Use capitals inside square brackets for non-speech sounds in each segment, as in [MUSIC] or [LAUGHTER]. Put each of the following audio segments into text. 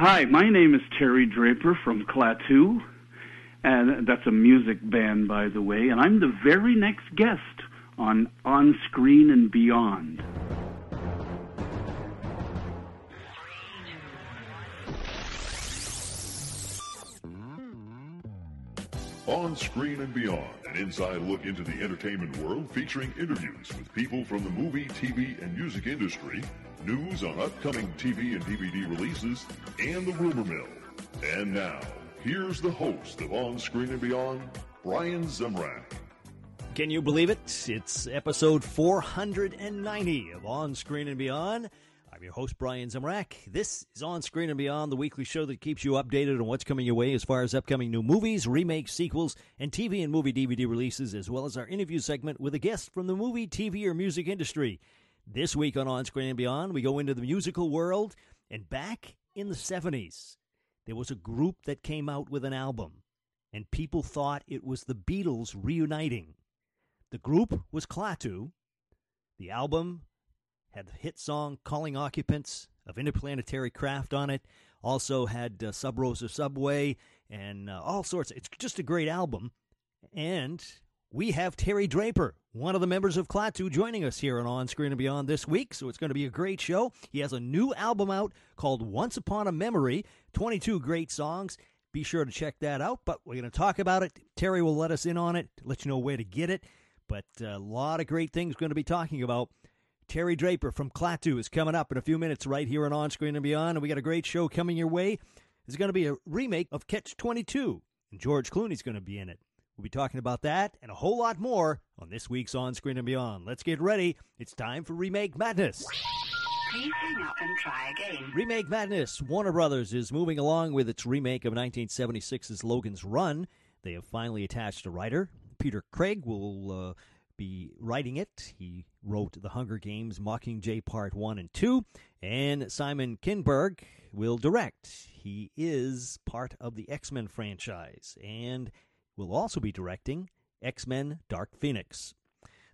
hi, my name is Terry Draper from Klaatu, and that's a music band, by the way, and I'm the very next guest on On Screen and Beyond. On Screen and Beyond, an inside look into the entertainment world featuring interviews with people from the movie, TV, and music industry, news on upcoming TV and DVD releases, and the rumor mill. And now, here's the host of On Screen and Beyond, Brian Zemrak. Can you believe it? It's episode 490 of On Screen and Beyond. I'm your host, Brian Zemrak. This is On Screen and Beyond, the weekly show that keeps you updated on what's coming your way as far as upcoming new movies, remakes, sequels, and TV and movie DVD releases, as well as our interview segment with a guest from the movie, TV, or music industry. This week on On Screen and Beyond, we go into the musical world, and back in the 70s, there was a group that came out with an album, and people thought it was the Beatles reuniting. The group was Klaatu. The album had the hit song Calling Occupants of Interplanetary Craft on it. Also had uh, Sub Rosa Subway and uh, all sorts. It's just a great album. And we have Terry Draper, one of the members of Klaatu, joining us here on On Screen and Beyond this week. So it's going to be a great show. He has a new album out called Once Upon a Memory, 22 great songs. Be sure to check that out. But we're going to talk about it. Terry will let us in on it, let you know where to get it. But uh, a lot of great things going to be talking about. Terry Draper from Klaatu is coming up in a few minutes right here on On Screen and Beyond. And we got a great show coming your way. It's going to be a remake of Catch 22, and George Clooney's going to be in it. We'll be talking about that and a whole lot more on this week's On Screen and Beyond. Let's get ready. It's time for Remake Madness. Please hang up and try again. Remake Madness. Warner Brothers is moving along with its remake of 1976's Logan's Run. They have finally attached a writer. Peter Craig will uh, be writing it. He wrote The Hunger Games Mockingjay Part 1 and 2, and Simon Kinberg will direct. He is part of the X Men franchise and will also be directing X Men Dark Phoenix.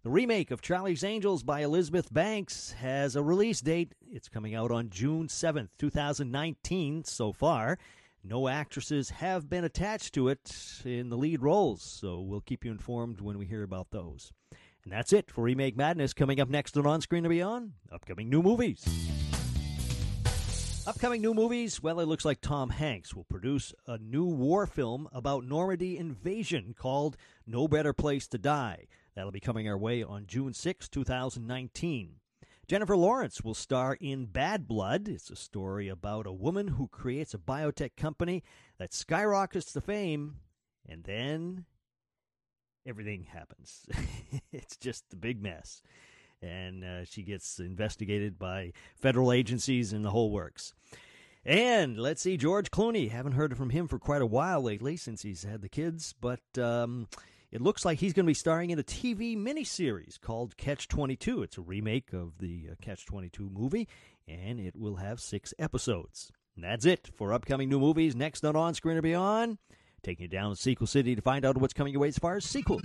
The remake of Charlie's Angels by Elizabeth Banks has a release date. It's coming out on June 7th, 2019 so far. No actresses have been attached to it in the lead roles, so we'll keep you informed when we hear about those. And that's it for Remake Madness. Coming up next on On Screen and Beyond, upcoming new movies. Upcoming new movies, well, it looks like Tom Hanks will produce a new war film about Normandy invasion called No Better Place to Die. That'll be coming our way on June 6, 2019. Jennifer Lawrence will star in Bad Blood. It's a story about a woman who creates a biotech company that skyrockets to fame, and then everything happens. [LAUGHS] it's just a big mess. And uh, she gets investigated by federal agencies and the whole works. And let's see, George Clooney. Haven't heard from him for quite a while lately since he's had the kids, but um, it looks like he's going to be starring in a TV miniseries called Catch 22. It's a remake of the uh, Catch 22 movie, and it will have six episodes. And that's it for upcoming new movies. Next on On Screen or Beyond, taking you down to Sequel City to find out what's coming your way as far as sequels.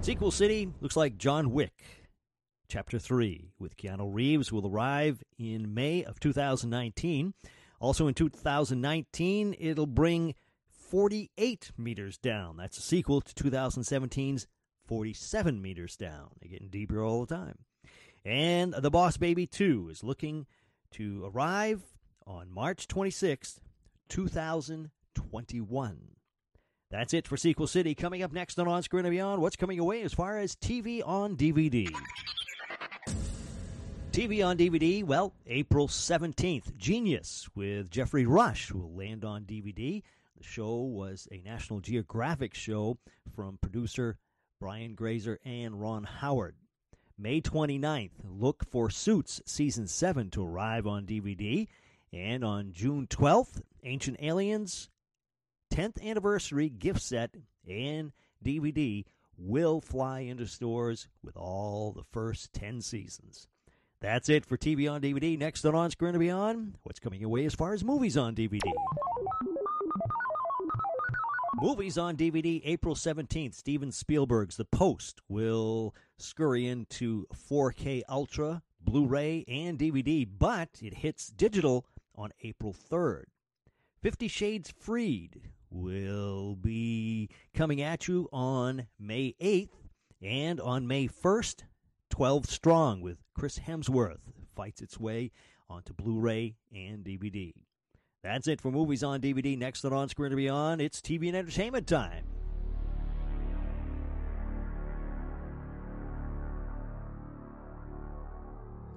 Sequel City looks like John Wick. Chapter 3 with Keanu Reeves will arrive in May of 2019. Also in 2019, it'll bring 48 meters down. That's a sequel to 2017's 47 meters down. They're getting deeper all the time. And The Boss Baby 2 is looking to arrive on March 26th, 2021. That's it for Sequel City. Coming up next on On Screen and Beyond, what's coming away as far as TV on DVD? TV on DVD, well, April 17th, Genius with Geoffrey Rush will land on DVD. The show was a National Geographic show from producer Brian Grazer and Ron Howard. May 29th, look for Suits Season 7 to arrive on DVD. And on June 12th, Ancient Aliens 10th Anniversary gift set and DVD will fly into stores with all the first 10 seasons. That's it for TV on DVD. Next on On Screen and Beyond, what's coming your way as far as movies on DVD? Movies on DVD, April 17th. Steven Spielberg's The Post will scurry into 4K Ultra, Blu ray, and DVD, but it hits digital on April 3rd. Fifty Shades Freed will be coming at you on May 8th, and on May 1st, 12 Strong with Chris Hemsworth fights its way onto Blu ray and DVD. That's it for movies on DVD. Next on On Screen and Beyond, it's TV and entertainment time.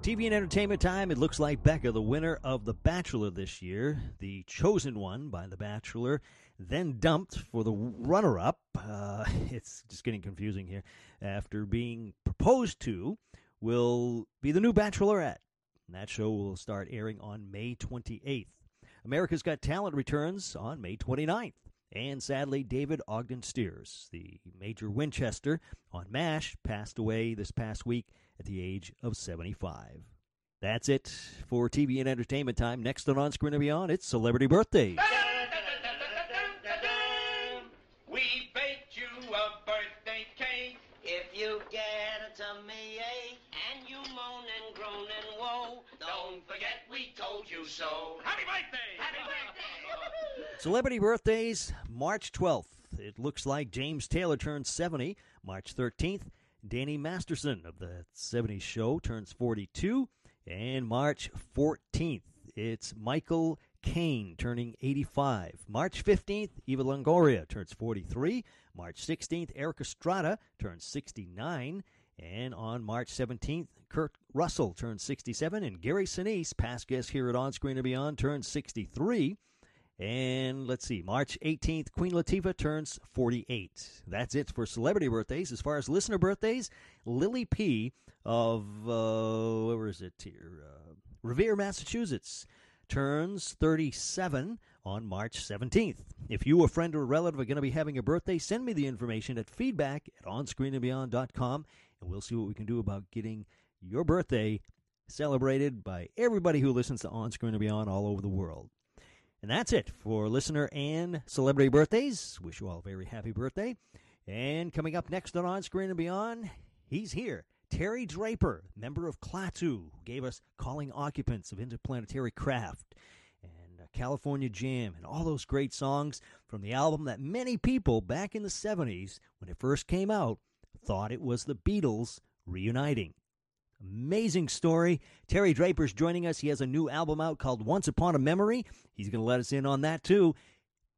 TV and entertainment time. It looks like Becca, the winner of The Bachelor this year, the chosen one by The Bachelor, then dumped for the runner up. Uh, [LAUGHS] it's just getting confusing here. After being proposed to, will be the new Bachelorette. And that show will start airing on May 28th. America's Got Talent returns on May 29th. And sadly, David Ogden Stiers, the Major Winchester on MASH, passed away this past week at the age of 75. That's it for TV and entertainment time. Next on On Screen and Beyond, it's Celebrity Birthdays. Told you so. Happy birthday! Happy birthday! Celebrity birthdays, March 12th. It looks like James Taylor turns 70. March 13th, Danny Masterson of the 70s show turns 42. And March 14th, it's Michael Caine turning 85. March 15th, Eva Longoria turns 43. March 16th, Erik Estrada turns 69. And on March 17th, Kurt Russell turns 67. And Gary Sinise, past guest here at On Screen and Beyond, turns 63. And let's see, March 18th, Queen Latifah turns 48. That's it for celebrity birthdays. As far as listener birthdays, Lily P. of, uh, where is it here? Uh, Revere, Massachusetts turns 37 on March 17th. If you, a friend, or a relative are going to be having a birthday, send me the information at feedback at onscreenandbeyond.com, and we'll see what we can do about getting your birthday celebrated by everybody who listens to On Screen and Beyond all over the world. And that's it for listener and celebrity birthdays. Wish you all a very happy birthday. And coming up next on On Screen and Beyond, he's here. Terry Draper, member of Klaatu, who gave us Calling Occupants of Interplanetary Craft and uh, California Jam and all those great songs from the album that many people back in the 70s, when it first came out, thought it was the Beatles reuniting. Amazing story. Terry Draper's joining us. He has a new album out called Once Upon a Memory. He's going to let us in on that too.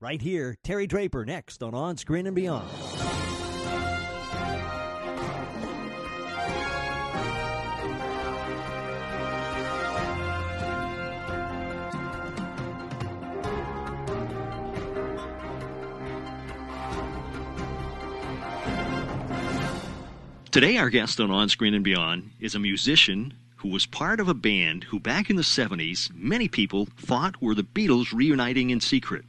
Right here, Terry Draper next on On Screen and Beyond. Today, our guest on On Screen and Beyond is a musician who was part of a band who, back in the 70s, many people thought were the Beatles reuniting in secret.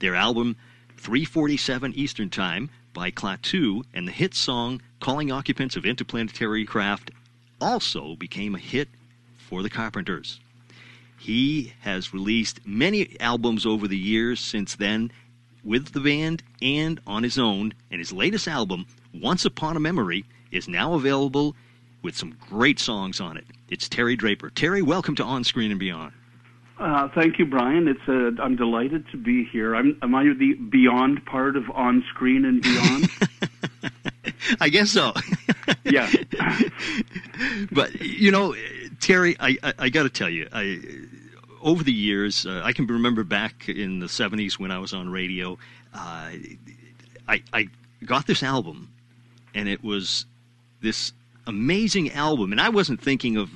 Their album, 347 Eastern Time, by Klaatu, and the hit song Calling Occupants of Interplanetary Craft also became a hit for the Carpenters. He has released many albums over the years since then with the band and on his own, and his latest album, Once Upon a Memory, is now available with some great songs on it. It's Terry Draper. Terry, welcome to On Screen and Beyond. Uh, thank you, Brian. It's uh, I'm delighted to be here. I'm, am I the beyond part of on screen and beyond? [LAUGHS] I guess so. [LAUGHS] yeah. [LAUGHS] but you know, Terry, I I, I got to tell you, I over the years, uh, I can remember back in the '70s when I was on radio, uh, I I got this album, and it was this amazing album, and I wasn't thinking of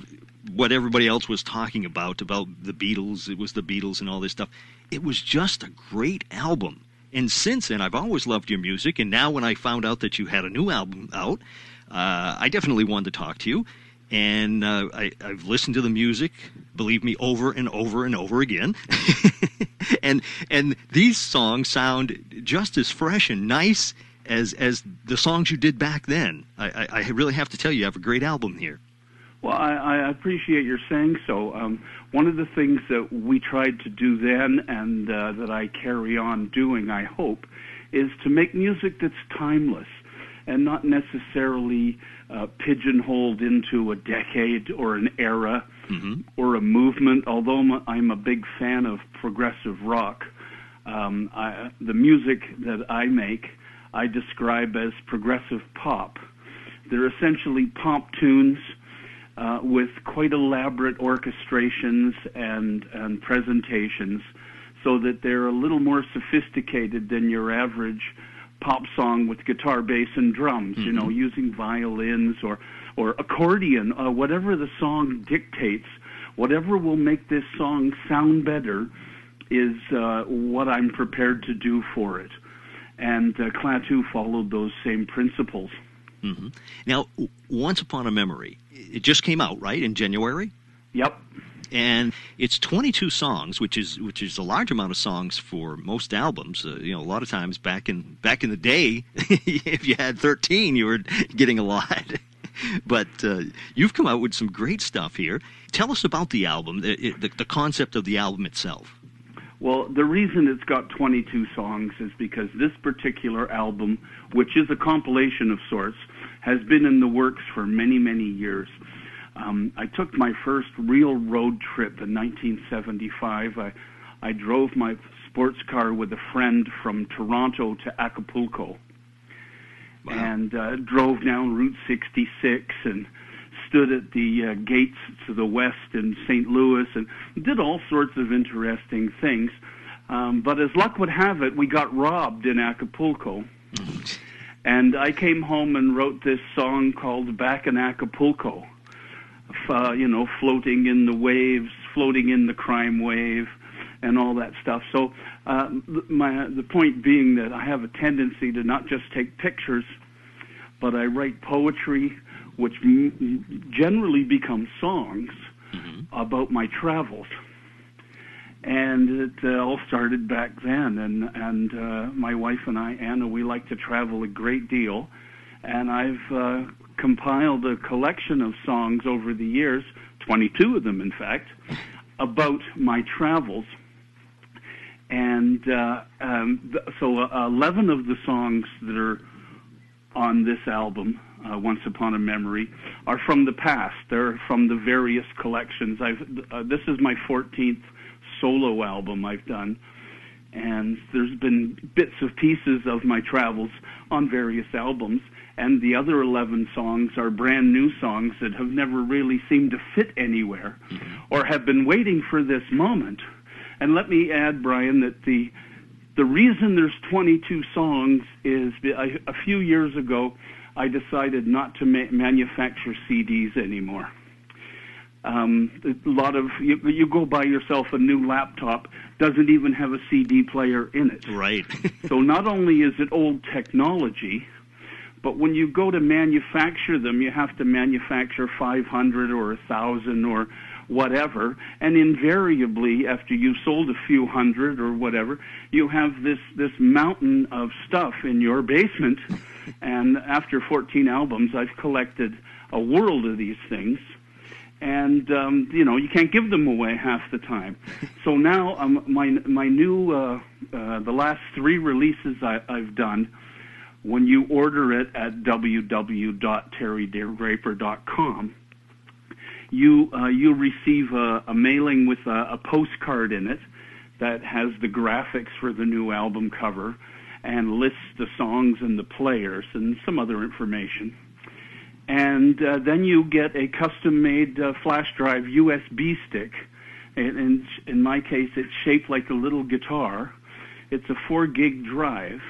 what everybody else was talking about about the Beatles. It was the Beatles and all this stuff. It was just a great album. And since then, I've always loved your music. And now, when I found out that you had a new album out, uh, I definitely wanted to talk to you. And uh, I, I've listened to the music, believe me, over and over and over again. [LAUGHS] and and these songs sound just as fresh and nice as as the songs you did back then. I, I, I really have to tell you, you have a great album here. Well, I, I appreciate your saying so. Um, one of the things that we tried to do then, and uh, that I carry on doing, I hope, is to make music that's timeless and not necessarily uh, pigeonholed into a decade or an era Mm-hmm. or a movement. Although I'm a big fan of progressive rock, um, I, the music that I make I describe as progressive pop. They're essentially pop tunes uh, with quite elaborate orchestrations and, and presentations so that they're a little more sophisticated than your average pop song with guitar, bass, and drums, you know, using violins or, or accordion, uh, whatever the song dictates, whatever will make this song sound better is uh, what I'm prepared to do for it. And uh, Klaatu followed those same principles. hmm Now, w- Once Upon a Memory, it just came out, right, in January? Yep. and it's 22 songs, which is which is a large amount of songs for most albums. Uh, you know, a lot of times back in back in the day, [LAUGHS] if you had 13, you were getting a lot. [LAUGHS] but uh, you've come out with some great stuff here. Tell us about the album, the, the, the concept of the album itself. Well, the reason it's got 22 songs is because this particular album, which is a compilation of sorts, has been in the works for many, many years. Um, I took my first real road trip in 1975. I, I drove my sports car with a friend from Toronto to Acapulco Wow. and uh, drove down Route 66 and stood at the uh, gates to the west in St. Louis and did all sorts of interesting things. Um, but as luck would have it, we got robbed in Acapulco. And I came home and wrote this song called Back in Acapulco. Uh, you know, floating in the waves, floating in the crime wave, and all that stuff. So, uh, my the point being that I have a tendency to not just take pictures, but I write poetry, which m- generally become songs about my travels. And it uh, all started back then, and and uh, my wife and I, Anna, we like to travel a great deal, and I've uh, compiled a collection of songs over the years, 22 of them, in fact, about my travels. And uh, um, th- so, uh, 11 of the songs that are on this album, uh, Once Upon a Memory, are from the past. They're from the various collections. I've uh, this is my 14th solo album I've done, and there's been bits of pieces of my travels on various albums. And the other 11 songs are brand new songs that have never really seemed to fit anywhere, or have been waiting for this moment. And let me add, Brian, that the the reason there's 22 songs is I- a few years ago I decided not to ma- manufacture CDs anymore. Um, a lot of you, you go buy yourself a new laptop doesn't even have a CD player in it. Right. [LAUGHS] So not only is it old technology, but when you go to manufacture them, you have to manufacture 500 or 1,000 or whatever, and invariably, after you've sold a few hundred or whatever, you have this this mountain of stuff in your basement. [LAUGHS] and after 14 albums, I've collected a world of these things and um, you know you can't give them away half the time. [LAUGHS] So now um, my my new uh, uh, the last three releases I, I've done. When you order it at www.terrydraper.com, you uh, you receive a, a mailing with a, a postcard in it that has the graphics for the new album cover and lists the songs and the players and some other information and uh, then you get a custom-made uh, flash drive USB stick. And in, in my case, it's shaped like a little guitar. It's a four gig drive,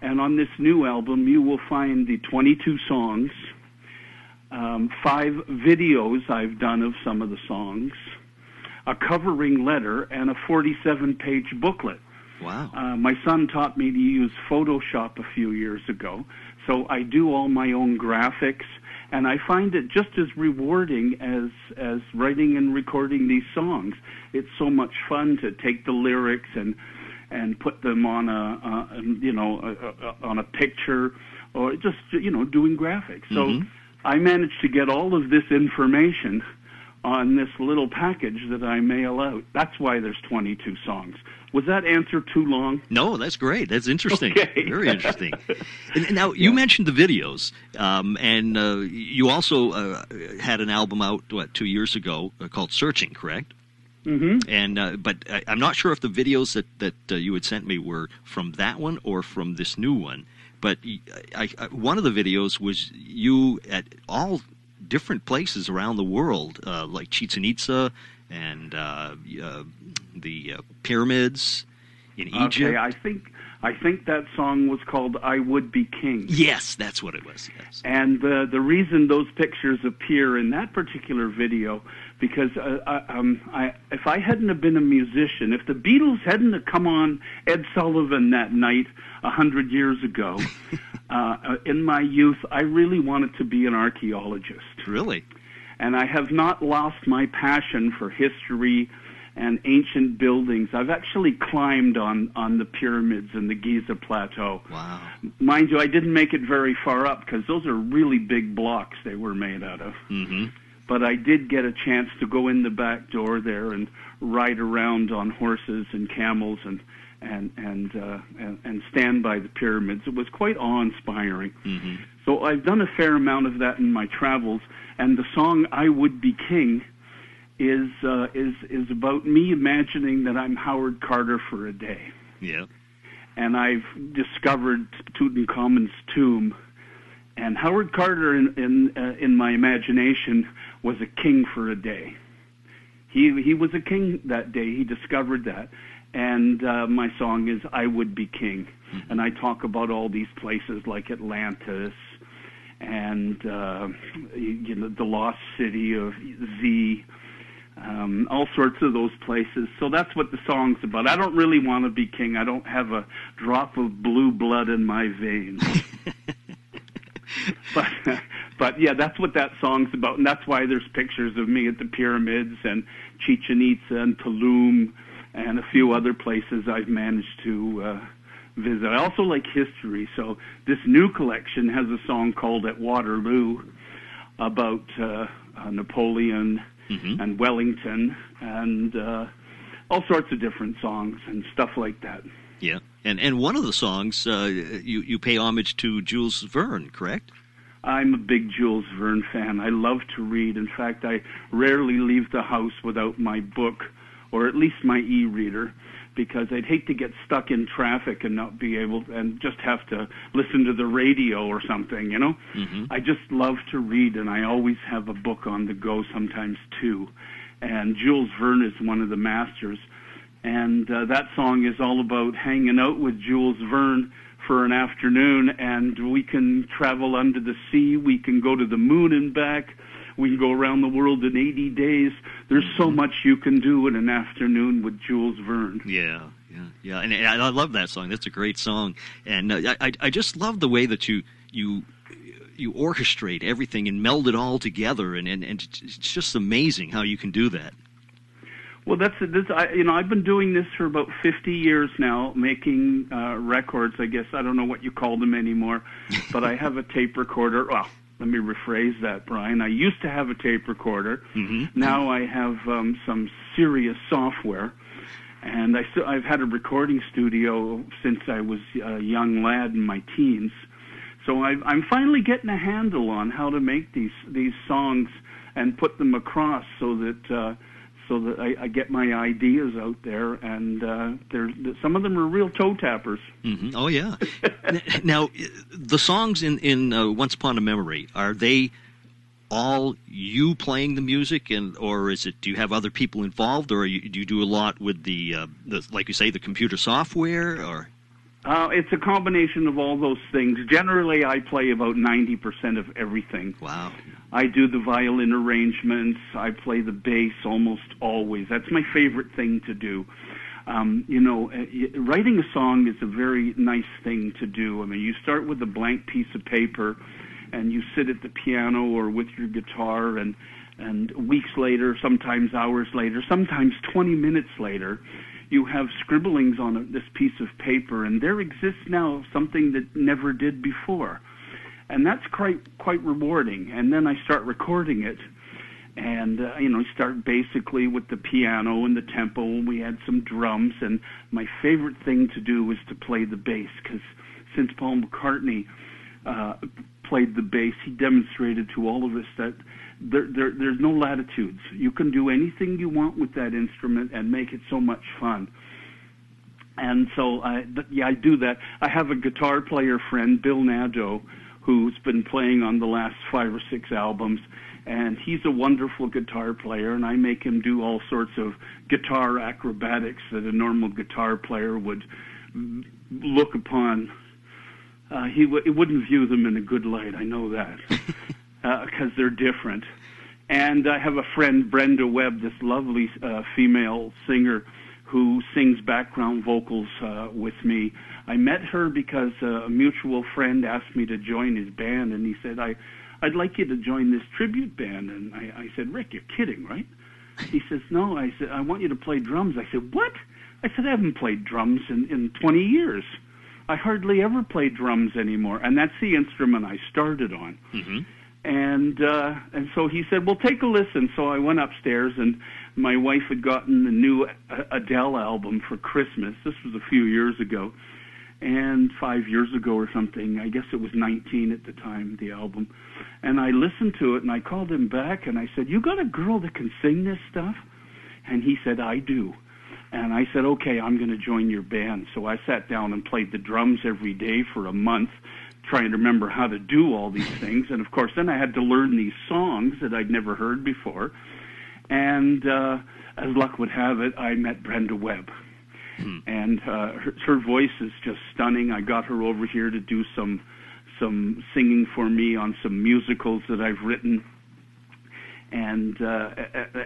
and on this new album, you will find the 22 songs, um, five videos I've done of some of the songs, a covering letter, and a 47-page booklet. wow. Uh, my son taught me to use Photoshop a few years ago, So I do all my own graphics, and I find it just as rewarding as as writing and recording these songs. It's so much fun to take the lyrics and and put them on a, a you know a, a, on a picture or just you know doing graphics. So Mhm. I managed to get all of this information on this little package that I mail out. That's why there's 22 songs. Was that answer too long? No, that's great. That's interesting. Okay. [LAUGHS] Very interesting. And now you mentioned the videos, um, and uh, you also uh, had an album out what two years ago uh, called "Searching," correct? Mm-hmm. And uh, but I, I'm not sure if the videos that that uh, you had sent me were from that one or from this new one. But I, I, one of the videos was you at all different places around the world, uh, like Chichen Itza and uh, uh, the uh, pyramids in Egypt. Okay, I think I think that song was called "I Would Be King." Yes, that's what it was. Yes. And the the reason those pictures appear in that particular video, because uh, I, um, I, if I hadn't have been a musician, if the Beatles hadn't have come on Ed Sullivan that night a hundred years ago, [LAUGHS] uh, uh, in my youth, I really wanted to be an archaeologist, Really? and I have not lost my passion for history and ancient buildings. I've actually climbed on on the pyramids and the Giza Plateau. Wow. Mind you, I didn't make it very far up because those are really big blocks they were made out of. hmm But I did get a chance to go in the back door there and ride around on horses and camels and and and uh, and, and stand by the pyramids. It was quite awe-inspiring. hmm So I've done a fair amount of that in my travels, and the song "I Would Be King" is uh, is is about me imagining that I'm Howard Carter for a day Yeah. and I've discovered Tutankhamun's tomb. And Howard Carter, in in, uh, in my imagination, was a king for a day. He he was a king that day. He discovered that, and uh, my song is "I Would Be King," and I talk about all these places like Atlantis, and uh, you know the lost city of Z, um, all sorts of those places. So that's what the song's about. I don't really want to be king. I don't have a drop of blue blood in my veins. [LAUGHS] but but yeah, that's what that song's about, and that's why there's pictures of me at the pyramids and Chichen Itza and Tulum and a few other places I've managed to uh, visit. I also like history, so this new collection has a song called "At Waterloo" about uh, uh, Napoleon Mhm. and Wellington and uh, all sorts of different songs and stuff like that. Yeah. And and one of the songs uh, you you pay homage to Jules Verne, correct? I'm a big Jules Verne fan. I love to read. In fact, I rarely leave the house without my book or at least my e-reader because I'd hate to get stuck in traffic and not be able and just have to listen to the radio or something, you know? Mhm. I just love to read and I always have a book on the go sometimes too. And Jules Verne is one of the masters. And uh, that song is all about hanging out with Jules Verne for an afternoon, and we can travel under the sea. We can go to the moon and back. We can go around the world in 80 days. There's so much you can do in an afternoon with Jules Verne. Yeah, yeah, yeah. And, and I love that song. That's a great song. And uh, I I just love the way that you you you orchestrate everything and meld it all together. And and, and it's just amazing how you can do that. Well, that's this. I, you know, I've been doing this for about 50 years now, making uh, records. I guess I don't know what you call them anymore, but I have a tape recorder. Well, let me rephrase that, Brian. I used to have a tape recorder. Mhm. Now I have um, some serious software, and I still, I've had a recording studio since I was a young lad in my teens. So I, I'm finally getting a handle on how to make these these songs and put them across so that uh, so that I, I get my ideas out there. And uh, some of them are real toe tappers. hmm Oh yeah. Now, the songs in in uh, Once Upon a Memory are they all you playing the music, and or is it? Do you have other people involved, or you, do you do a lot with the, uh, the like you say, the computer software, or? Uh, it's a combination of all those things. Generally, I play about 90% of everything. Wow. I do the violin arrangements. I play the bass almost always. That's my favorite thing to do. Um, you know, uh, y- writing a song is a very nice thing to do. I mean, you start with a blank piece of paper, and you sit at the piano or with your guitar, and and weeks later, sometimes hours later, sometimes 20 minutes later, you have scribblings on a, this piece of paper, and there exists now something that never did before, and that's quite quite rewarding. And then I start recording it, and uh, you know, start basically with the piano and the tempo. And we had some drums, and my favorite thing to do was to play the bass because since Paul McCartney uh, played the bass, he demonstrated to all of us that there, there, there's no latitudes. You can do anything you want with that instrument and make it so much fun. And so, I, yeah, I do that. I have a guitar player friend, Bill Nadeau, who's been playing on the last five or six albums, and he's a wonderful guitar player. And I make him do all sorts of guitar acrobatics that a normal guitar player would look upon. Uh, he w- he wouldn't view them in a good light. I know that [LAUGHS] because they're different. And I have a friend, Brenda Webb, this lovely uh, female singer who sings background vocals uh, with me. I met her because uh, a mutual friend asked me to join his band, and he said, I, I'd like you to join this tribute band. And I, I said, Rick, you're kidding, right? He says, No. I said, I want you to play drums. I said, What? I said, I haven't played drums in, in 20 years. I hardly ever play drums anymore. And that's the instrument I started on. Mm-hmm. and uh and so he said well take a listen. So i went upstairs and my wife had gotten the new A- adele album for christmas. This was a few years ago. And 5 years ago or something i guess it was 19 at the time the album. And i listened to it and i called him back and i said you got a girl that can sing this stuff? And he said i do and I said, okay, I'm going to join your band. So I sat down and played the drums every day for a month, trying to remember how to do all these things. And of course, then I had to learn these songs that I'd never heard before. And uh, as luck would have it, I met Brenda Webb. And uh, her, her voice is just stunning. I got her over here to do some some singing for me on some musicals that I've written and uh,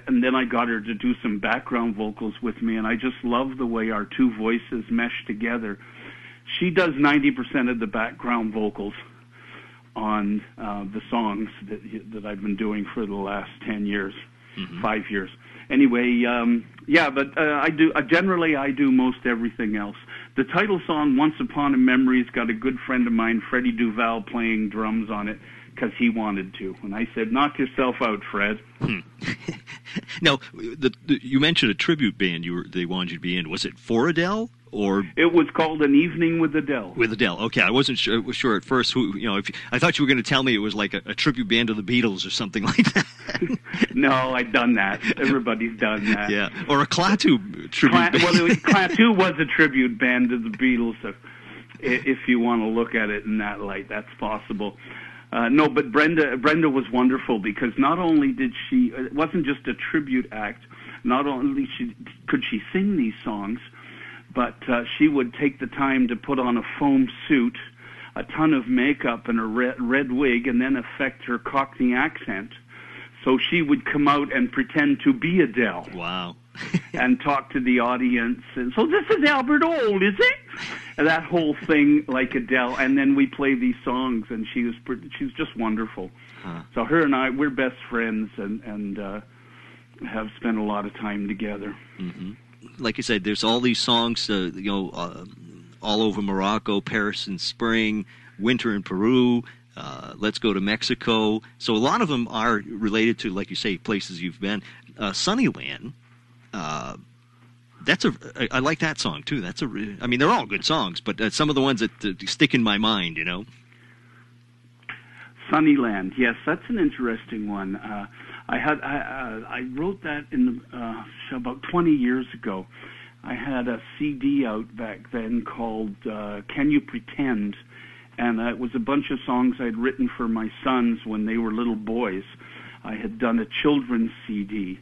and then I got her to do some background vocals with me, and I just love the way our two voices mesh together. She does ninety percent of the background vocals on uh, the songs that that I've been doing for the last ten years, five years. Anyway, um, yeah, but uh, I do uh, generally I do most everything else. The title song "Once Upon a Memory's got a good friend of mine, Freddie Duval, playing drums on it because he wanted to, and I said, "Knock yourself out, Fred." Hmm. [LAUGHS] Now, the, the, you mentioned a tribute band you were, they wanted you to be in. Was it for Adele or It was called "An Evening with Adele." with Adele? Okay, I wasn't sure, was sure at first. Who you know? If you, I thought you were going to tell me it was like a, a tribute band to the Beatles or something [LAUGHS] like that. [LAUGHS] no, I'd done that. Everybody's done that. yeah, or a Klaatu tribute Cla- band. well, was, Klaatu was a tribute band to the Beatles. If, if you want to look at it in that light, that's possible. Uh, no, but Brenda Brenda was wonderful because not only did she it wasn't just a tribute act. Not only she, could she sing these songs, but uh, she would take the time to put on a foam suit, a ton of makeup, and a red, red wig, and then affect her Cockney accent. So she would come out and pretend to be Adele wow. [LAUGHS] and talk to the audience. And so this is Albert Old, is it? And that whole thing, like Adele. And then we play these songs, and she was pretty, she was just wonderful. So her and I, we're best friends, and and uh, have spent a lot of time together. like you said, there's all these songs, uh, you know, uh, all over Morocco, Paris in spring, winter in Peru. Uh, let's go to Mexico. So a lot of them are related to, like you say, places you've been. Uh, Sunnyland. Uh, that's a. I, I like that song too. That's a. I mean, they're all good songs, but uh, some of the ones that uh, stick in my mind, you know. Sunnyland, yes, that's an interesting one. Uh, I had I, uh, I wrote that in the, uh, about 20 years ago. I had a CD out back then called uh, "Can You Pretend," and it was a bunch of songs I'd written for my sons when they were little boys. I had done a children's CD,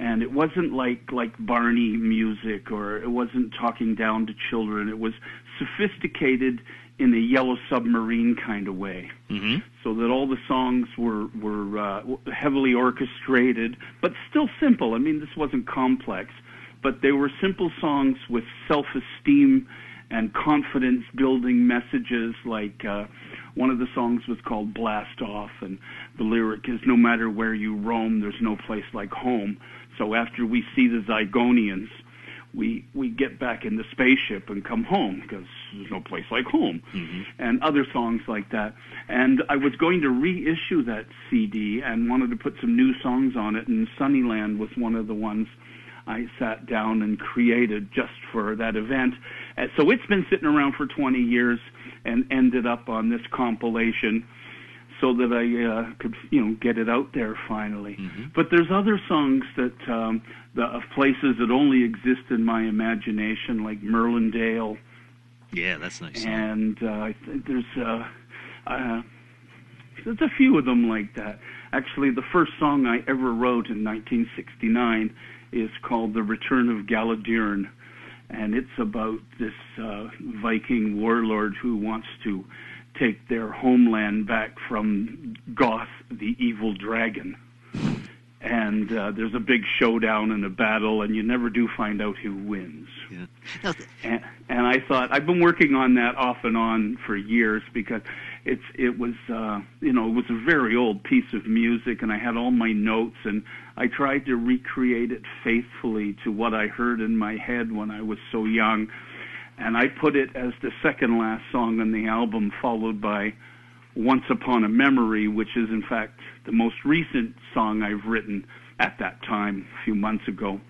and it wasn't like like Barney music or it wasn't talking down to children. It was sophisticated in a Yellow Submarine kind of way Mm-hmm. so that all the songs were were uh, heavily orchestrated, but still simple. I mean, this wasn't complex, but they were simple songs with self-esteem and confidence building messages like uh, one of the songs was called blast off and the lyric is no matter where you roam there's no place like home so after we see the zygonians we we get back in the spaceship and come home because there's no place like home Mm-hmm. and other songs like that and i was going to reissue that cd and wanted to put some new songs on it and sunnyland was one of the ones I sat down and created just for that event. Uh, so it's been sitting around for 20 years and ended up on this compilation so that I uh, could, you know, get it out there finally. But there's other songs that um, the, of places that only exist in my imagination, like Merlindale, Yeah, that's nice. and uh, I think there's uh, uh, there's a few of them like that. Actually, the first song I ever wrote in 1969 is called "The Return of Galadirn," and it's about this uh, Viking warlord who wants to take their homeland back from Goth, the evil dragon. And uh, there's a big showdown and a battle, and you never do find out who wins. yeah. Th- And, and I thought I've been working on that off and on for years because it's it was uh, you know it was a very old piece of music and I had all my notes and I tried to recreate it faithfully to what I heard in my head when I was so young, and I put it as the second last song on the album, followed by "Once Upon a Memory," which is in fact the most recent song I've written at that time, a few months ago.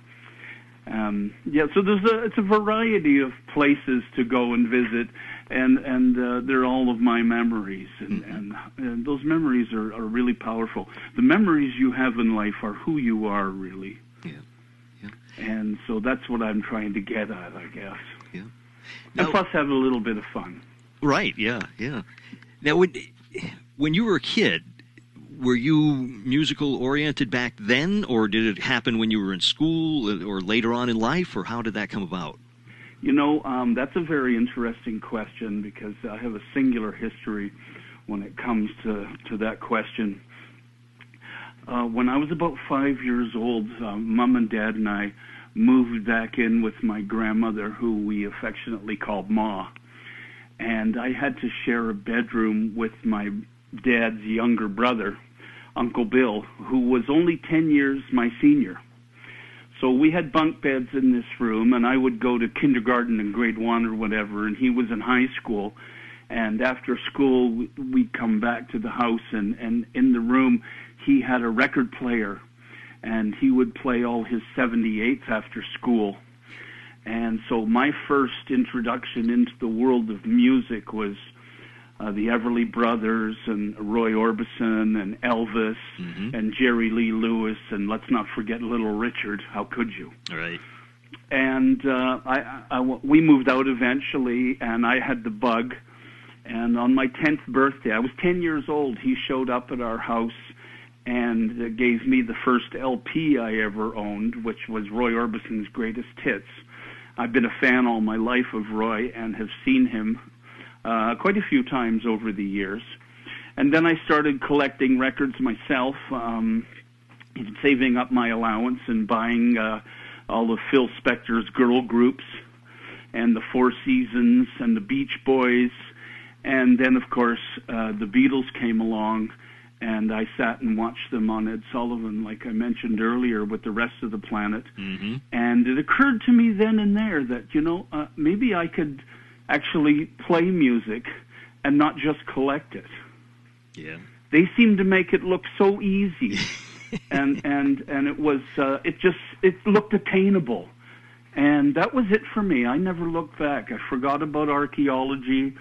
Um, yeah, so there's a it's a variety of places to go and visit, and and uh, they're all of my memories, and and, and those memories are, are really powerful. The memories you have in life are who you are really, yeah. Yeah. and so that's what I'm trying to get at, I guess. Yeah. And plus, have a little bit of fun. Right. Yeah. Yeah. Now, when when you were a kid, were you musical oriented back then, or did it happen when you were in school, or later on in life, or how did that come about? You know, um, that's a very interesting question because I have a singular history when it comes to, to that question. Uh, when I was about five years old, uh, mom and dad and I moved back in with my grandmother, who we affectionately called Ma. And I had to share a bedroom with my dad's younger brother, Uncle Bill, who was only 10 years my senior. So we had bunk beds in this room, and I would go to kindergarten and grade one or whatever, and he was in high school. And after school, we- we'd come back to the house, and, and in the room, he had a record player, and he would play all his 78s after school. And so my first introduction into the world of music was uh, the Everly Brothers and Roy Orbison and Elvis and Jerry Lee Lewis and let's not forget Little Richard. How could you? Right. And uh, I, I, we moved out eventually, and I had the bug. And on my 10th birthday, I was 10 years old. He showed up at our house and gave me the first LP I ever owned, which was Roy Orbison's Greatest Hits. I've been a fan all my life of Roy and have seen him uh, quite a few times over the years. And then I started collecting records myself, um, saving up my allowance and buying uh, all of Phil Spector's girl groups and the Four Seasons and the Beach Boys. And then, of course, uh, the Beatles came along, and I sat and watched them on Ed Sullivan, like I mentioned earlier, with the rest of the planet. Mm-hmm. And it occurred to me then and there that, you know, uh, maybe I could actually play music and not just collect it. Yeah. They seemed to make it look so easy. [LAUGHS] and and and it was uh, it just it looked attainable. And that was it for me. I never looked back. I forgot about archaeology.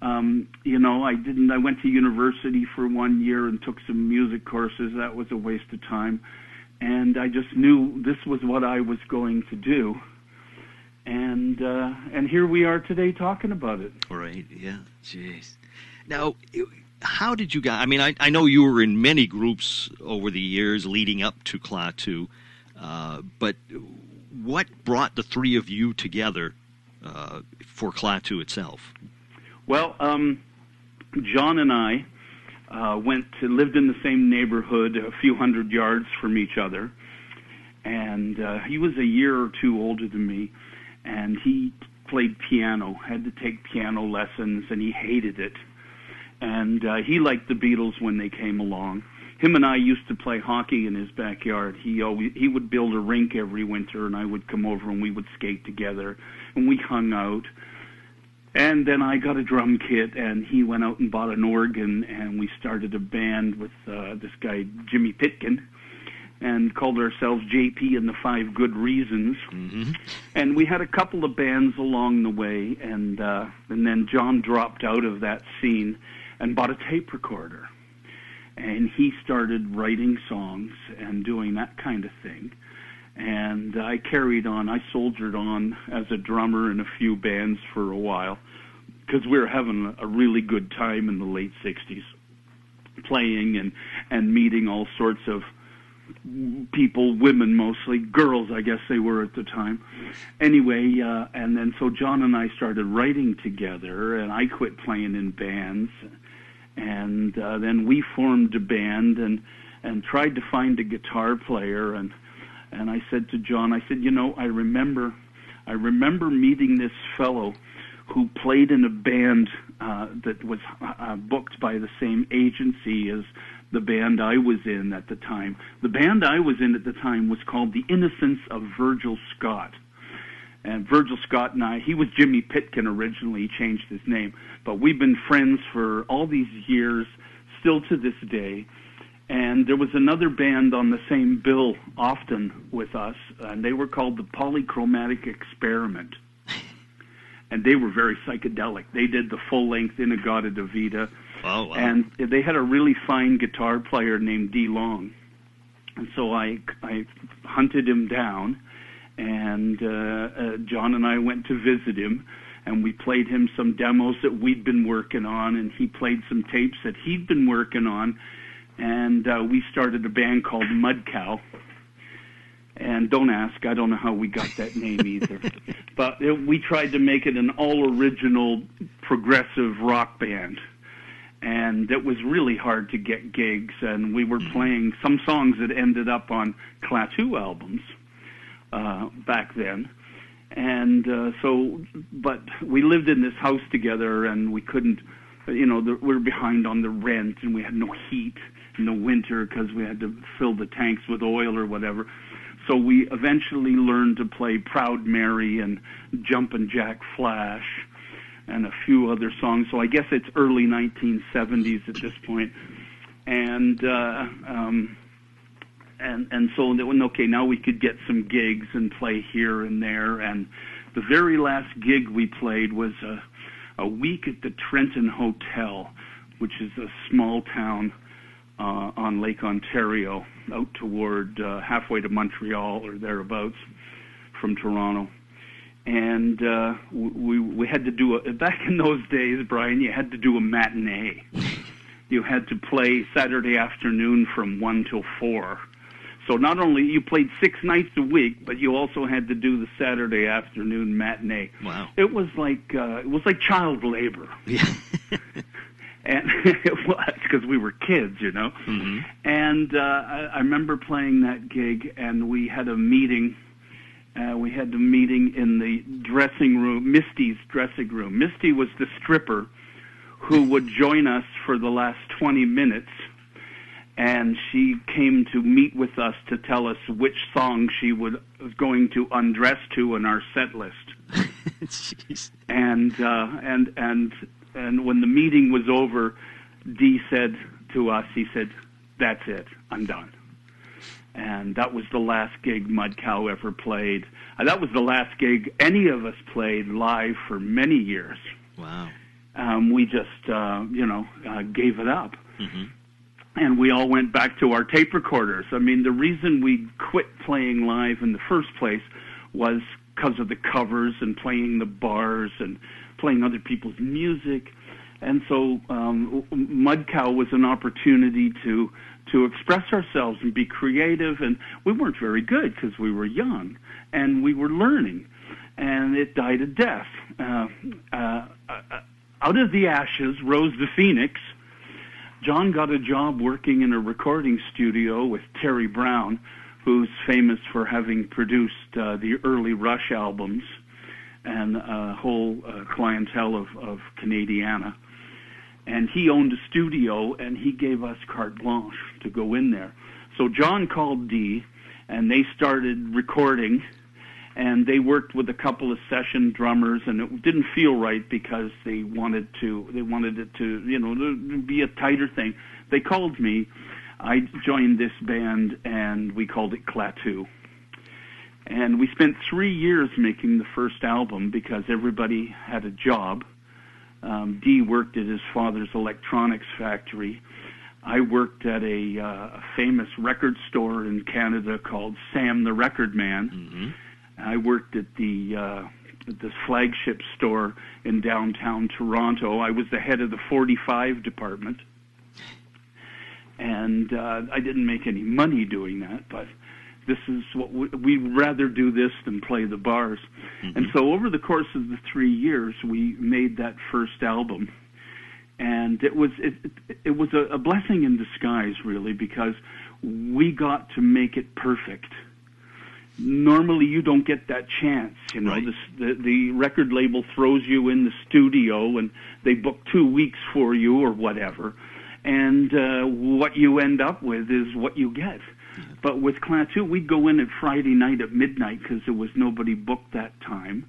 Um, you know, I didn't. I went to university for one year and took some music courses. That was a waste of time. And I just knew this was what I was going to do. And uh, and here we are today talking about it. Right. Yeah. Jeez. Now, how did you guys? I mean, I, I know you were in many groups over the years leading up to Klaatu, uh, but what brought the three of you together uh, for Klaatu itself? Well, um, John and I uh, went to lived in the same neighborhood, a few hundred yards from each other, and uh, he was a year or two older than me, and he played piano, had to take piano lessons, and he hated it. And uh, he liked the Beatles when they came along. Him and I used to play hockey in his backyard. He always he would build a rink every winter, and I would come over and we would skate together, and we hung out. And then I got a drum kit, and he went out and bought an organ, and we started a band with uh, this guy Jimmy Pitkin, and called ourselves JP and the Five Good Reasons. Mm-hmm. And we had a couple of bands along the way, and uh, and then John dropped out of that scene and bought a tape recorder, and he started writing songs and doing that kind of thing. And I carried on. I soldiered on as a drummer in a few bands for a while because we were having a really good time in the late '60s, playing and and meeting all sorts of people, women mostly, girls, I guess they were at the time. Anyway, uh, and then so John and I started writing together, and I quit playing in bands, and uh, then we formed a band and and tried to find a guitar player, and and I said to John, I said, you know, I remember, I remember meeting this fellow who played in a band uh, that was uh, booked by the same agency as the band I was in at the time. The band I was in at the time was called The Innocence of Virgil Scott. And Virgil Scott and I, he was Jimmy Pitkin originally, he changed his name. But we've been friends for all these years, still to this day. And there was another band on the same bill often with us, and they were called the Polychromatic Experiment. [LAUGHS] and they were very psychedelic. They did the full length In-A-Gadda-Da-Vida Oh, wow. and they had a really fine guitar player named Dee Long, and so I I hunted him down, and uh, uh, John and I went to visit him, and we played him some demos that we'd been working on, and he played some tapes that he'd been working on, and uh, we started a band called Mud Cow. And don't ask, I don't know how we got that name either. [LAUGHS] but it, we tried to make it an all original progressive rock band and it was really hard to get gigs and we were playing some songs that ended up on Klaatu albums uh back then. And uh so but we lived in this house together and we couldn't you know the, we were behind on the rent and we had no heat in the winter because we had to fill the tanks with oil or whatever. So we eventually learned to play Proud Mary and Jumpin' Jack Flash and a few other songs. So I guess it's early 1970s at this point. And uh, um, and and so that when okay, now we could get some gigs and play here and there. And the very last gig we played was a a week at the Trenton Hotel, which is a small town uh, on Lake Ontario, out toward uh, halfway to Montreal or thereabouts from Toronto and uh, we we had to do a back in those days, Brian. You had to do a matinee. You had to play Saturday afternoon from one till four. So not only you played six nights a week, but you also had to do the Saturday afternoon matinee. Wow. It was like uh, it was like child labor, Yeah. [LAUGHS] and [LAUGHS] it was because we were kids, you know. hmm And uh, I, I remember playing that gig, and we had a meeting. Uh, we had the meeting in the dressing room, Misty's dressing room. Misty was the stripper who would join us for the last 20 minutes, and she came to meet with us to tell us which song she would, was going to undress to in our set list [LAUGHS] and uh, and and and when the meeting was over, Dee said to us, he said, "That's it, I'm done." And that was the last gig Mud Cow ever played. Uh, that was the last gig any of us played live for many years. Wow. Um, we just, uh, you know, uh, gave it up hmm and we all went back to our tape recorders. I mean, the reason we quit playing live in the first place was because of the covers and playing the bars and playing other people's music. And so, um, Mud Cow was an opportunity to to express ourselves and be creative. And we weren't very good because we were young and we were learning. And it died a death. Uh, uh, uh, out of the ashes rose the phoenix. John got a job working in a recording studio with Terry Brown, who's famous for having produced uh, the early Rush albums and a whole uh, clientele of, of Canadiana. And he owned a studio, and he gave us carte blanche to go in there. So John called Dee, and they started recording and they worked with a couple of session drummers and it didn't feel right because they wanted to they wanted it to you know be a tighter thing. They called me. I joined this band and we called it klaatu. And we spent three years making the first album because everybody had a job um, Dee worked at his father's electronics factory I worked at a, uh, a famous record store in Canada called Sam the Record Man. Mm-hmm. I worked at the uh, this flagship store in downtown Toronto. I was the head of the 45 department, and uh, I didn't make any money doing that. But this is what we, we'd rather do this than play the bars. Mm-hmm. And so over the course of the three years, we made that first album. And it was it, it, it was a, a blessing in disguise, really, because we got to make it perfect normally you don't get that chance. You know, Right. the, the the record label throws you in the studio and they book two weeks for you or whatever, and uh, what you end up with is what you get. But with Klaatu, we'd go in at Friday night at midnight because there was nobody booked that time.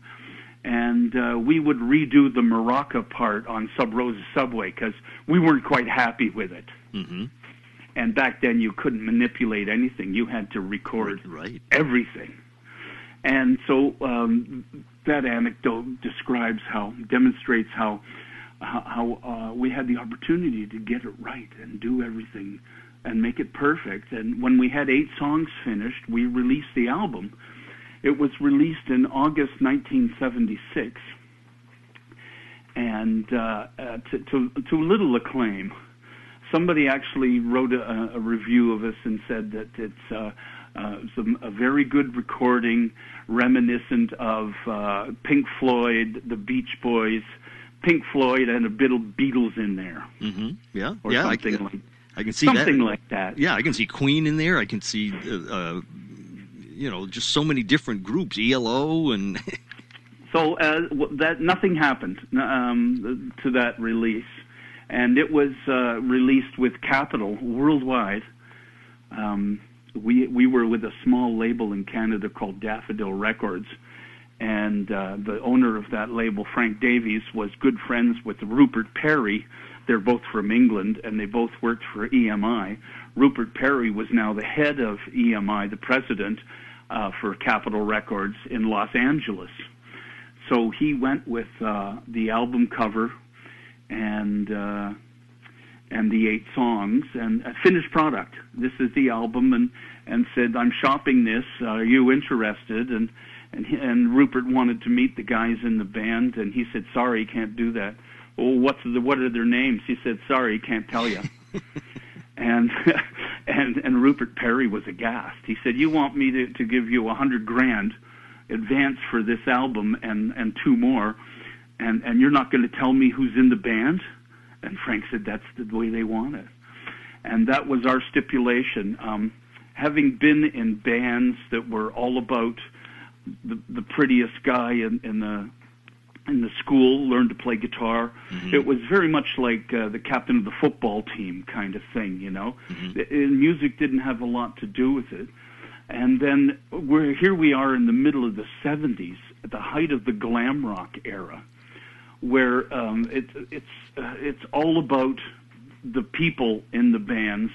And uh, we would redo the Maraca part on Sub Rosa Subway because we weren't quite happy with it. Mm-hmm. And back then, you couldn't manipulate anything; you had to record Right. everything. And so um, that anecdote describes how, demonstrates how, how, how uh, we had the opportunity to get it right and do everything and make it perfect. And when we had eight songs finished, we released the album. It was released in August 1976, and uh, uh, to, to, to little acclaim somebody actually wrote a, a review of us and said that it's uh, uh, some, a very good recording, reminiscent of uh, Pink Floyd, the Beach Boys, Pink Floyd, and a bit of Beatles in there, Mm-hmm. Yeah. or yeah. I something can, like I can see something that. like that. Yeah, I can see Queen in there. I can see, uh, uh, you know, just so many different groups, ELO and. [LAUGHS] So uh, that nothing happened um, to that release, and it was uh, released with Capitol worldwide. Um, we we were with a small label in Canada called Daffodil Records, and uh, the owner of that label, Frank Davies, was good friends with Rupert Perry. They're both from England, and they both worked for EMI. Rupert Perry was now the head of EMI, the president uh, for Capitol Records in Los Angeles. So he went with uh, the album cover and uh, and the eight songs and a finished product. This is the album, and and said, "I'm shopping this. Are you interested?" And and he, and Rupert wanted to meet the guys in the band, and he said, "Sorry, can't do that." Well, what's the what are their names? He said, "Sorry, can't tell you." [LAUGHS] and [LAUGHS] and and Rupert Perry was aghast. He said, "You want me to to give you a hundred grand advance for this album and and two more, and and you're not going to tell me who's in the band?" And Frank said, "That's the way they want it." And that was our stipulation. Um, having been in bands that were all about the the prettiest guy in, in the in the school, learned to play guitar. It was very much like uh, the captain of the football team kind of thing, you know. And music didn't have a lot to do with it. And then we're here we are in the middle of the 70s, at the height of the glam rock era, where um, it, it's uh, it's all about the people in the bands.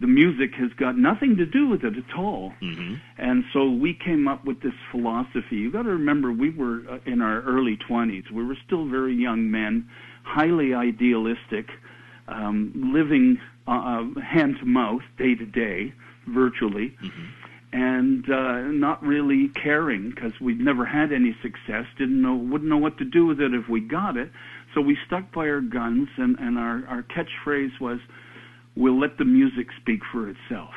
The music has got nothing to do with it at all. Mm-hmm. And so we came up with this philosophy. You've got to remember, we were uh, in our early 20s. We were still very young men, highly idealistic, um, living uh, uh, hand to mouth, day to day, virtually, and uh, not really caring because we'd never had any success. Didn't know, wouldn't know what to do with it if we got it. So we stuck by our guns, and, and our, our catchphrase was, "We'll let the music speak for itself."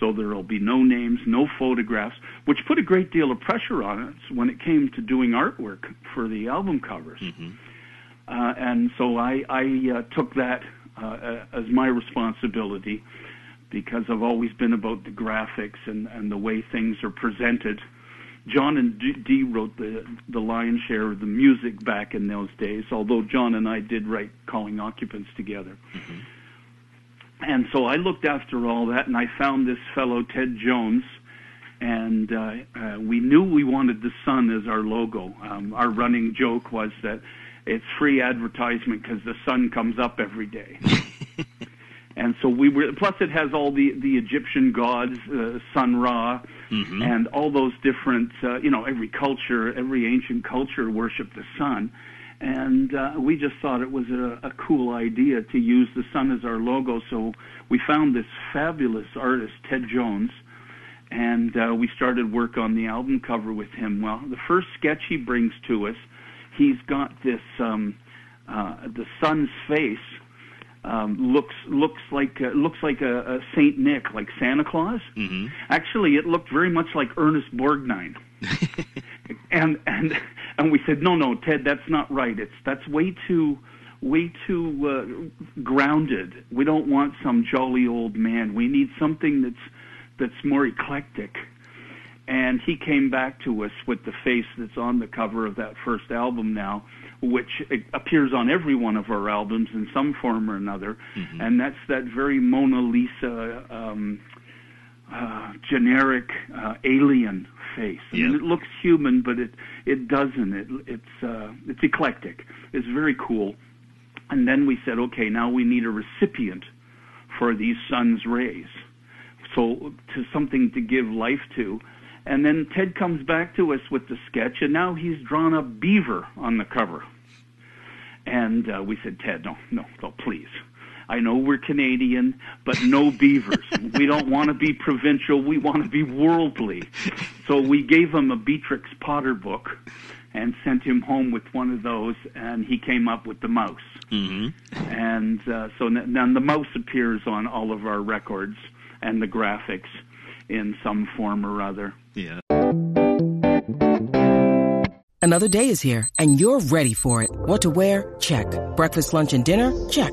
so there will be no names, no photographs, which put a great deal of pressure on us when it came to doing artwork for the album covers. Uh, and so I, I uh, took that uh, uh, as my responsibility because I've always been about the graphics and, and the way things are presented. John and Dee, Dee wrote the the lion's share of the music back in those days, although John and I did write Calling Occupants together. Mm-hmm. And so I looked after all that, and I found this fellow Ted Jones, and uh, uh, we knew we wanted the sun as our logo. Um, our running joke was that it's free advertisement because the sun comes up every day. [LAUGHS] and so we were. Plus, it has all the the Egyptian gods, uh, Sun Ra, Mm-hmm. and all those different. Uh, you know, every culture, every ancient culture worshipped the sun, and uh, we just thought it was a, a cool idea to use the sun as our logo. So we found this fabulous artist, Ted Jones, and uh, we started work on the album cover with him. Well, the first sketch he brings to us, he's got this um, uh, the sun's face um, looks looks like uh, looks like a, a Saint Nick, like Santa Claus. Mm-hmm. Actually, it looked very much like Ernest Borgnine. [LAUGHS] and and and we said, no, no, Ted, that's not right. It's that's way too way too uh, grounded. We don't want some jolly old man. We need something that's that's more eclectic. And he came back to us with the face that's on the cover of that first album now, which appears on every one of our albums in some form or another. Mm-hmm. And that's that very Mona Lisa um, uh, generic uh, alien face. I mean, it looks human, but it it doesn't. It it's uh, it's eclectic. It's very cool. And then we said, okay, now we need a recipient for these sun's rays. So to something to give life to. And then Ted comes back to us with the sketch, and now he's drawn a beaver on the cover. And uh, we said, Ted, no, no, no, please. I know we're Canadian, but no [LAUGHS] beavers. we don't want to be provincial. We want to be worldly. So we gave him a Beatrix Potter book and sent him home with one of those, and he came up with the mouse. Mm-hmm. And uh, so n- then the mouse appears on all of our records and the graphics in some form or other. Yeah. Another day is here, and you're ready for it. What to wear? Check. Breakfast, lunch, and dinner? Check.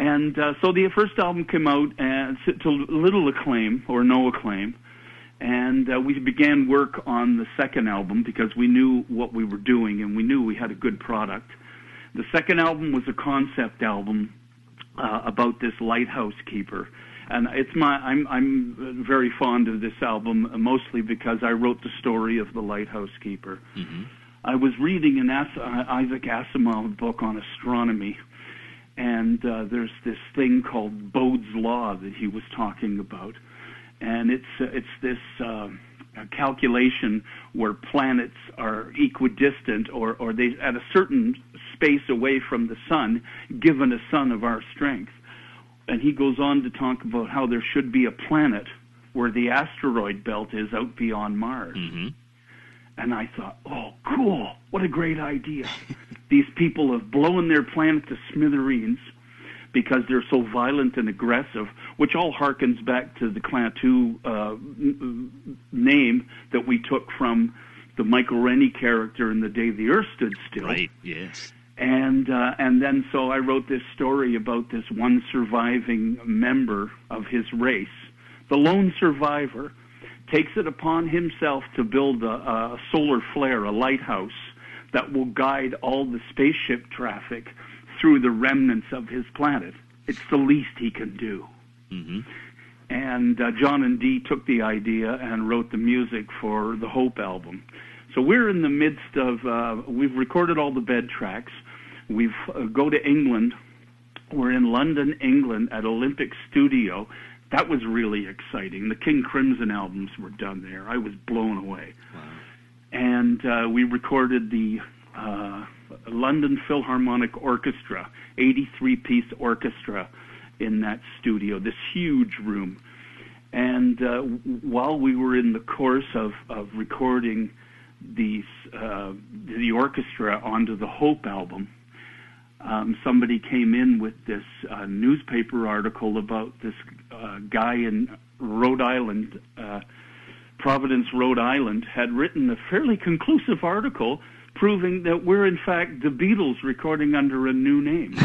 And uh, so the first album came out and to little acclaim or no acclaim. And uh, we began work on the second album because we knew what we were doing and we knew we had a good product. The second album was a concept album uh, about this lighthouse keeper. And it's my I'm I'm very fond of this album uh, mostly because I wrote the story of the lighthouse keeper. I was reading an As- uh, Isaac Asimov book on astronomy, and uh, there's this thing called Bode's law that he was talking about, and it's uh, it's this uh, calculation where planets are equidistant or or they at a certain space away from the sun, given a sun of our strength. And he goes on to talk about how there should be a planet where the asteroid belt is out beyond Mars. Mm-hmm. And I thought, oh, cool. What a great idea. These people have blown their planet to smithereens because they're so violent and aggressive, which all harkens back to the Klaatu uh, name that we took from the Michael Rennie character in The Day the Earth Stood Still Right. Yes. and uh, and then so I wrote this story about this one surviving member of his race, the lone survivor, takes it upon himself to build a, a solar flare, a lighthouse that will guide all the spaceship traffic through the remnants of his planet. It's the least he can do. Mm-hmm. And uh, John and Dee took the idea and wrote the music for the Hope album. So we're in the midst of, uh, we've recorded all the bed tracks. We've uh, go to England. We're in London, England at Olympic Studio. That was really exciting. The King Crimson albums were done there. I was blown away. And uh, we recorded the uh, London Philharmonic Orchestra, 83 piece orchestra in that studio, this huge room. And uh, while we were in the course of, of recording these, uh, the orchestra onto the Hope album, um, somebody came in with this uh, newspaper article about this uh, guy in Rhode Island, Providence, Rhode Island, had written a fairly conclusive article proving that we're in fact the Beatles recording under a new name.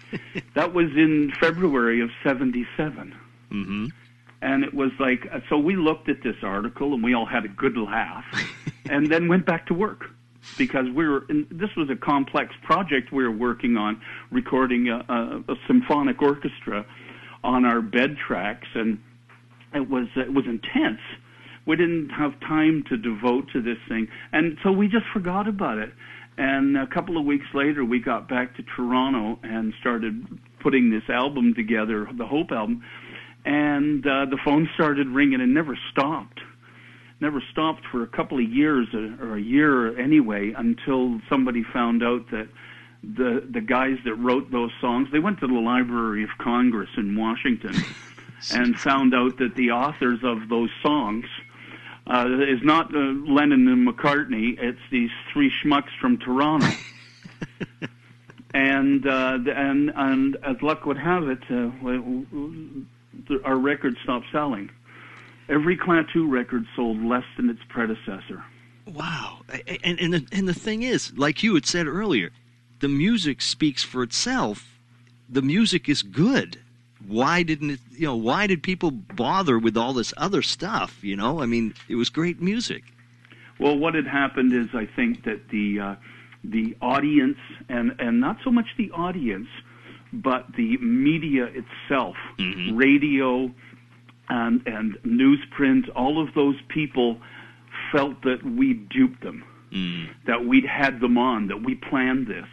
[LAUGHS] that was in February of '77. Mm-hmm. And it was like, uh, so we looked at this article and we all had a good laugh [LAUGHS] and then went back to work because we were, in, this was a complex project we were working on, recording a, a, a symphonic orchestra on our bed tracks and it was, it was intense. We didn't have time to devote to this thing. And so we just forgot about it. And a couple of weeks later, we got back to Toronto and started putting this album together, the Hope album and uh, the phone started ringing and never stopped. Never stopped for a couple of years uh, or a year anyway until somebody found out that the the guys that wrote those songs they went to the Library of Congress in Washington [LAUGHS] and found out that the authors of those songs uh, is not uh, Lennon and McCartney. It's these three schmucks from Toronto. [LAUGHS] and uh, and and as luck would have it, uh, our record stopped selling. Every Klaatu record sold less than its predecessor. Wow. And, and, the, and the thing is, like you had said earlier, the music speaks for itself. The music is good. Why didn't it, you know, why did people bother with all this other stuff? You know, I mean, it was great music. Well, what had happened is I think that the, uh, the audience, and, and not so much the audience, but the media itself, mm-hmm. radio and, and newsprint, all of those people felt that we duped them, mm. that we'd had them on, that we planned this.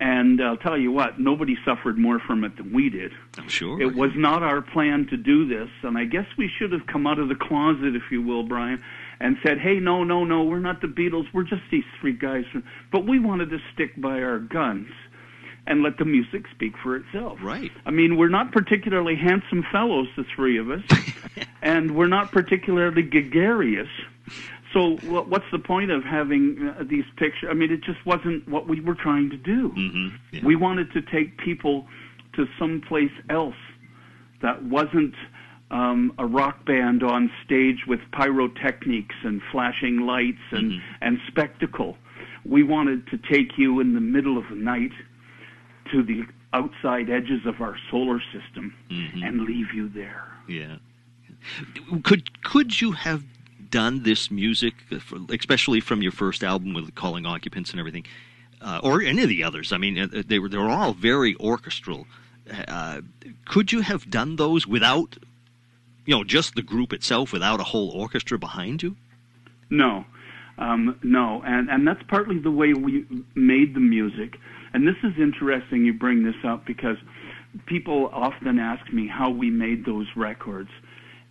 And I'll tell you what, nobody suffered more from it than we did. I'm sure. It was not our plan to do this, and I guess we should have come out of the closet, if you will, Brian, and said, "Hey, no, no, no, we're not the Beatles. We're just these three guys." But we wanted to stick by our guns and let the music speak for itself. Right. I mean, we're not particularly handsome fellows, the three of us, [LAUGHS] and we're not particularly gregarious. So, what's the point of having uh, these pictures? I mean, it just wasn't what we were trying to do. Mm-hmm. Yeah. We wanted to take people to someplace else that wasn't um, a rock band on stage with pyrotechnics and flashing lights and, mm-hmm. and spectacle. We wanted to take you in the middle of the night to the outside edges of our solar system mm-hmm. and leave you there. Yeah. Could could you have done this music, especially from your first album with Calling Occupants and everything, uh, or any of the others? I mean, uh, they were they were all very orchestral. Uh, could you have done those without, you know, just the group itself, without a whole orchestra behind you? No, um, no, and and that's partly the way we made the music. And this is interesting you bring this up because people often ask me how we made those records.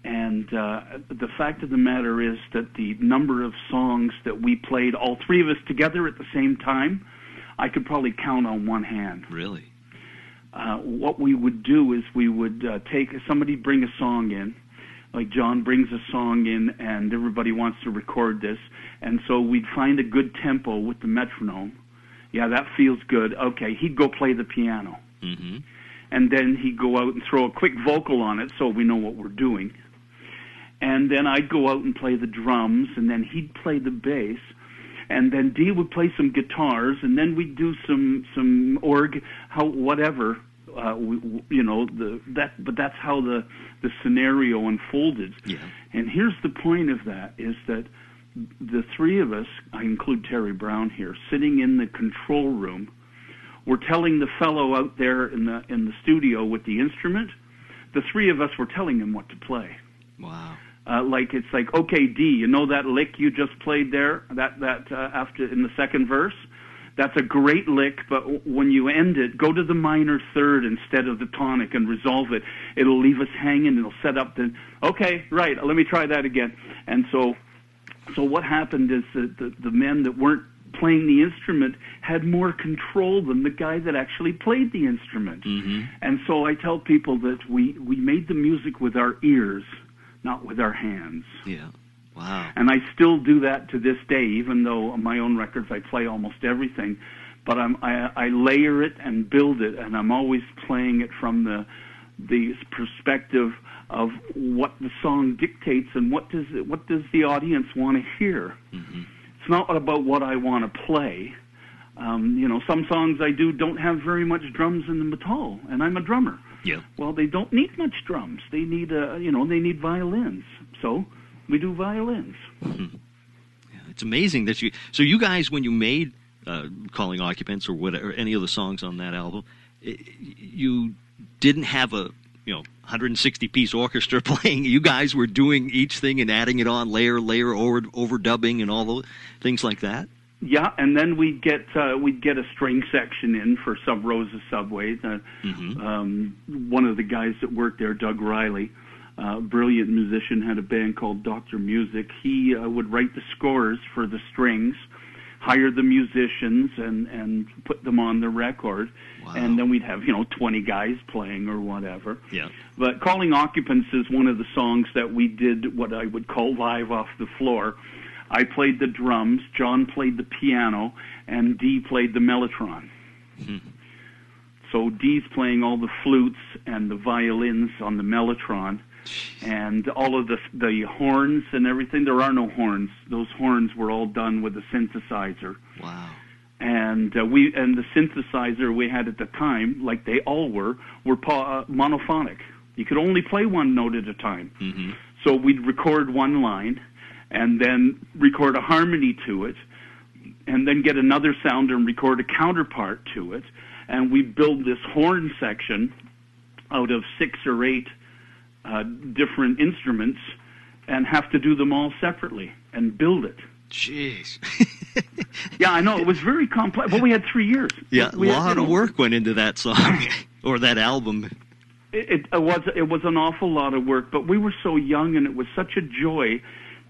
And uh, the fact of the matter is that the number of songs that we played, all three of us together at the same time, I could probably count on one hand. Really? Uh, what we would do is we would uh, take somebody bring a song in, like John brings a song in, and everybody wants to record this, and so we'd find a good tempo with the metronome, yeah, that feels good. Okay, he'd go play the piano. Mm-hmm. And then he'd go out and throw a quick vocal on it so we know what we're doing. And then I'd go out and play the drums, and then he'd play the bass. And then Dee would play some guitars, and then we'd do some some org, how whatever, uh, we, you know the that. But that's how the the scenario unfolded. Yeah. And here's the point of that: is that the three of us, I include Terry Brown here, sitting in the control room, we're telling the fellow out there in the in the studio with the instrument, the three of us were telling him what to play. Wow. Uh, like it's like, okay, Dee, you know that lick you just played there, that that uh, after in the second verse, that's a great lick, but when you end it, go to the minor third instead of the tonic and resolve it. It'll leave us hanging. It'll set up the okay, right. Let me try that again. And so so what happened is that the, the men that weren't playing the instrument had more control than the guy that actually played the instrument. Mm-hmm. And so I tell people that we, we made the music with our ears, not with our hands. Yeah. Wow. And I still do that to this day, even though on my own records I play almost everything. But I'm, I, I layer it and build it, and I'm always playing it from the the perspective of what the song dictates and what does it, what does the audience want to hear. Mm-hmm. It's not about what I want to play. Um, you know, some songs I do don't have very much drums in them at all, and I'm a drummer. Yeah. Well, they don't need much drums. They need, uh, you know, they need violins. So we do violins. It's amazing that you. So you guys, when you made uh, "Calling Occupants" or whatever, any of the songs on that album, i you didn't have a you know 160 piece orchestra [LAUGHS] playing. You guys were doing each thing and adding it on layer, layer, over overdubbing, and all the things like that. Yeah, and then we'd get uh, we'd get a string section in for Sub Rosa Subway. Uh, Mhm. um, one of the guys that worked there, Doug Riley, uh, brilliant musician, had a band called Doctor Music. He uh, would write the scores for the strings, hire the musicians, and and put them on the record. Wow. And then we'd have you know 20 guys playing or whatever. Yeah. But Calling Occupants is one of the songs that we did what I would call live off the floor. I played the drums, John played the piano, and Dee played the mellotron. So Dee's playing all the flutes and the violins on the mellotron, and all of the the horns and everything. There are no horns; those horns were all done with a synthesizer Wow. and uh, we and the synthesizer we had at the time, like they all were, were pa- uh, monophonic. You could only play one note at a time. hmm So we'd record one line, and then record a harmony to it, and then get another sound and record a counterpart to it, and we build this horn section out of six or eight uh, different instruments, and have to do them all separately and build it. Jeez. [LAUGHS] Yeah, I know it was very complex. But we had three years. yeah, a We had, lot you of know, work went into that song [LAUGHS] or that album. It, it, it was it was an awful lot of work, but we were so young, and it was such a joy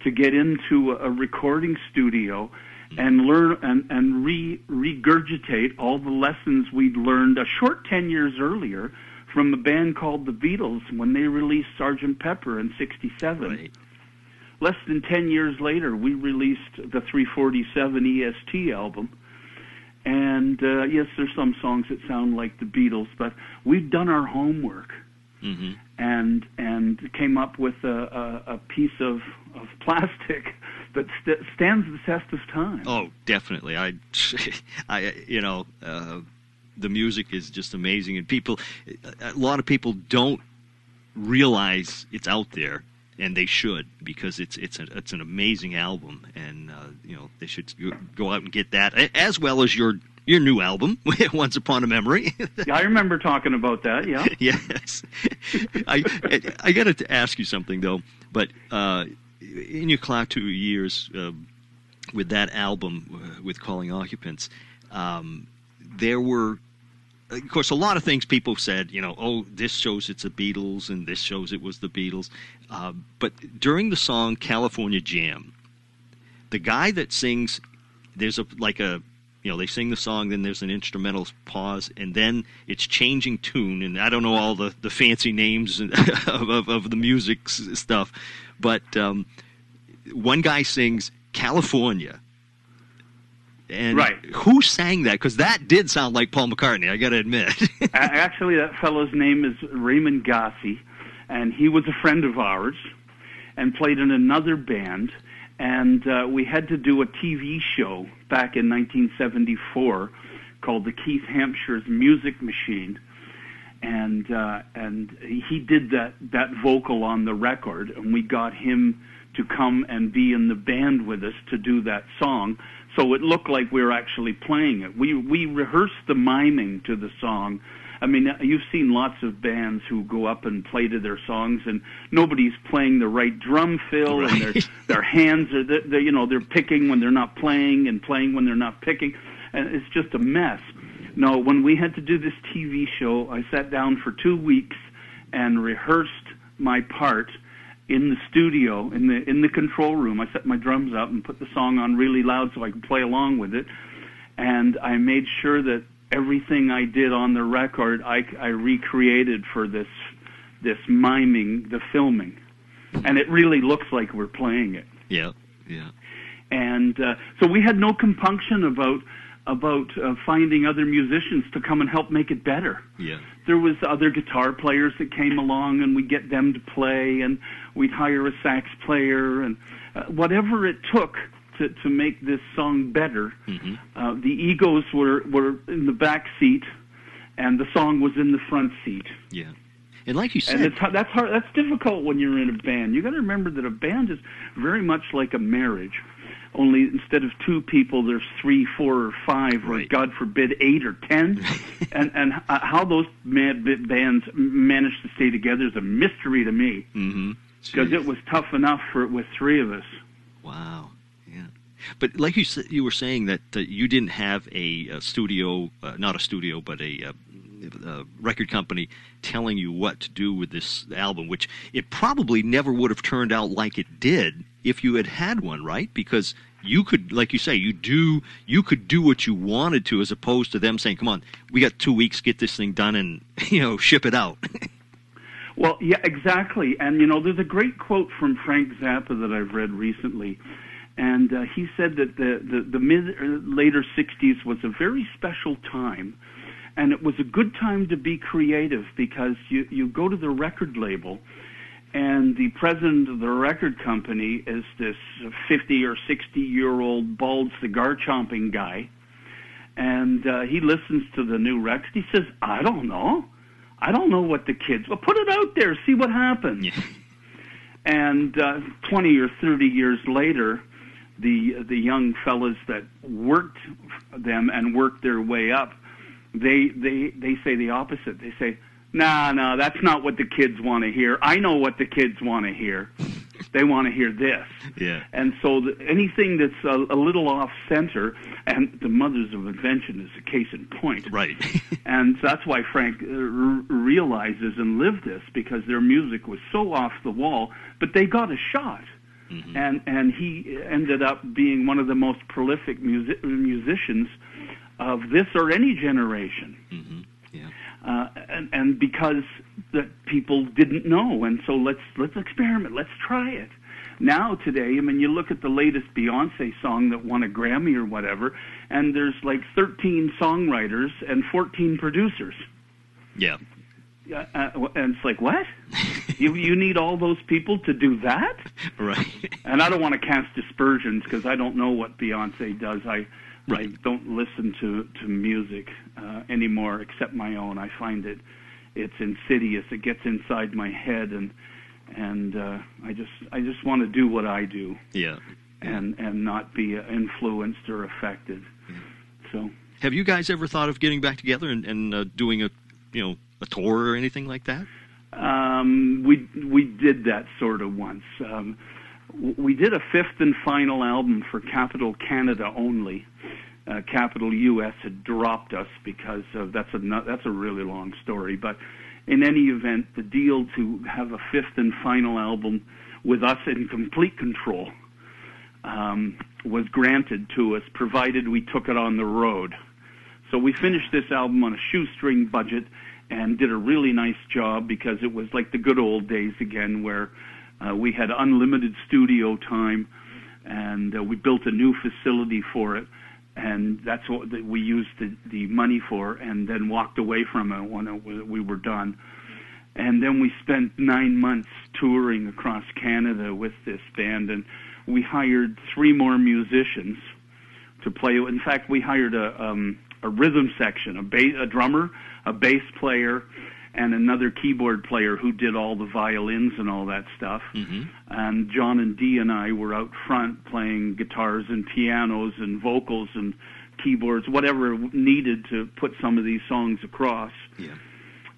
to get into a, recording studio and learn and and re regurgitate all the lessons we'd learned a short ten years earlier from a band called the Beatles when they released Sergeant Pepper in '67. Right. Less than 10 years later, we released the 347 EST album. And uh, yes, there's some songs that sound like the Beatles, but we've done our homework hmm and and came up with a, a, a piece of, of [LAUGHS] plastic that st- stands the test of time. Oh, definitely. I, [LAUGHS] I, you know, uh, the music is just amazing, and people, a lot of people don't realize it's out there, and they should because it's it's a, it's an amazing album, and uh, you know they should go- go out and get that as well as your your new album, [LAUGHS] Once Upon a Memory. [LAUGHS] Yeah, I remember talking about that. Yeah. [LAUGHS] yes. I I got to ask you something though. But uh, in your Klaatu years uh, with that album, uh, with Calling Occupants, um, there were, of course, a lot of things people said. You know, oh, this shows it's the Beatles, and this shows it was the Beatles. Uh, but during the song California Jam, the guy that sings, there's a like a you know they sing the song then there's an instrumental pause and then it's changing tune and i don't know all the, the fancy names [LAUGHS] of, of, of the music stuff but um, one guy sings california and Right. who sang that because that did sound like paul mccartney i gotta admit [LAUGHS] Actually, that fellow's name is Raymond Gossi, and he was a friend of ours and played in another band. And uh, we had to do a TV show back in 1974 called The Keith Hampshire's Music Machine. And uh, and he did that that vocal on the record, and we got him to come and be in the band with us to do that song. So it looked like we were actually playing it. We we rehearsed the miming to the song. I mean, you've seen lots of bands who go up and play to their songs, and nobody's playing the right drum fill, and their [LAUGHS] their hands are they they you know they're picking when they're not playing and playing when they're not picking, and it's just a mess. No, when we had to do this TV show, I sat down for two weeks and rehearsed my part in the studio in the in the control room. I set my drums up and put the song on really loud so I could play along with it, and I made sure that everything I did on the record I, I recreated for this this miming, the filming, and and it really looks like we're playing it. Yeah, yeah. And uh, so we had no compunction about about uh, finding other musicians to come and help make it better. Yeah. There was other guitar players that came along, and we'd get them to play, and we'd hire a sax player, and uh, whatever it took to to make this song better. Mm-hmm. Uh, the egos were were in the back seat, and the song was in the front seat. Yeah. And like you said, And it's, that's hard. That's difficult when you're in a band. You got to remember that a band is very much like a marriage. Only instead of two people, there's three, four, or five, or God forbid, eight or ten. [LAUGHS] and and h- how those mad bands manage to stay together is a mystery to me mm-hmm. because it was tough enough for with three of us. Wow. But like you you were saying that uh, you didn't have a, a studio, uh, not a studio, but a, uh a record company telling you what to do with this album, which it probably never would have turned out like it did if you had had one, right? Because you could, like you say, you do, you could do what you wanted to, as opposed to them saying, "Come on, we got two weeks, get this thing done, and [LAUGHS] you know, ship it out." [LAUGHS] Well, yeah, exactly. And you know, there's a great quote from Frank Zappa that I've read recently, and uh, he said that the the, the mid later '60s was a very special time, and it was a good time to be creative because you you go to the record label. And the president of the record company is this 50 or 60 year old bald cigar chomping guy. And uh, he listens to the new record. He says, I don't know. I don't know what the kids. Well, put it out there, see what happens. Yeah. And uh, 20 or 30 years later, the the young fellas that worked them and worked their way up, they they they say the opposite. They say, "Nah, nah, that's not what the kids want to hear. I know what the kids want to hear. [LAUGHS] They want to hear this." yeah. And so the, anything that's a, a little off center, and the mothers of invention is a case in point. Right. [LAUGHS] And that's why Frank uh, r- realizes and lived this because their music was so off the wall, but they got a shot. And and he ended up being one of the most prolific music, musicians of this or any generation. hmm Yeah. Uh, and, and because that people didn't know, and so let's let's experiment, let's try it. Now today, I mean, you look at the latest Beyonce song that won a Grammy or whatever, and there's like 13 songwriters and 14 producers. Yeah. Uh, and it's like, what? [LAUGHS] you you need all those people to do that? Right. And I don't want to cast dispersions because I don't know what Beyonce does. I I don't listen to to music uh, anymore except my own. I find it it's insidious. It gets inside my head and and uh, I just I just want to do what I do yeah. and and not be influenced or affected. So Have you guys ever thought of getting back together and, and uh, doing a, you know, a tour or anything like that? Um, we we did that sort of once. Um, we did a fifth and final album for Capitol Canada only. Uh, Capitol US had dropped us because of that's a that's a really long story. But in any event, the deal to have a fifth and final album with us in complete control um, was granted to us, provided we took it on the road. So we finished this album on a shoestring budget and did a really nice job because it was like the good old days again where uh, we had unlimited studio time and uh, we built a new facility for it and that's what we used the, the money for and then walked away from it when it, we were done. And then we spent nine months touring across Canada with this band and we hired three more musicians to play. In fact, we hired a um, a rhythm section, a bass, a drummer, a bass player, and another keyboard player who did all the violins and all that stuff. Mm-hmm. And John and Dee and I were out front playing guitars and pianos and vocals and keyboards, whatever needed to put some of these songs across. Yeah.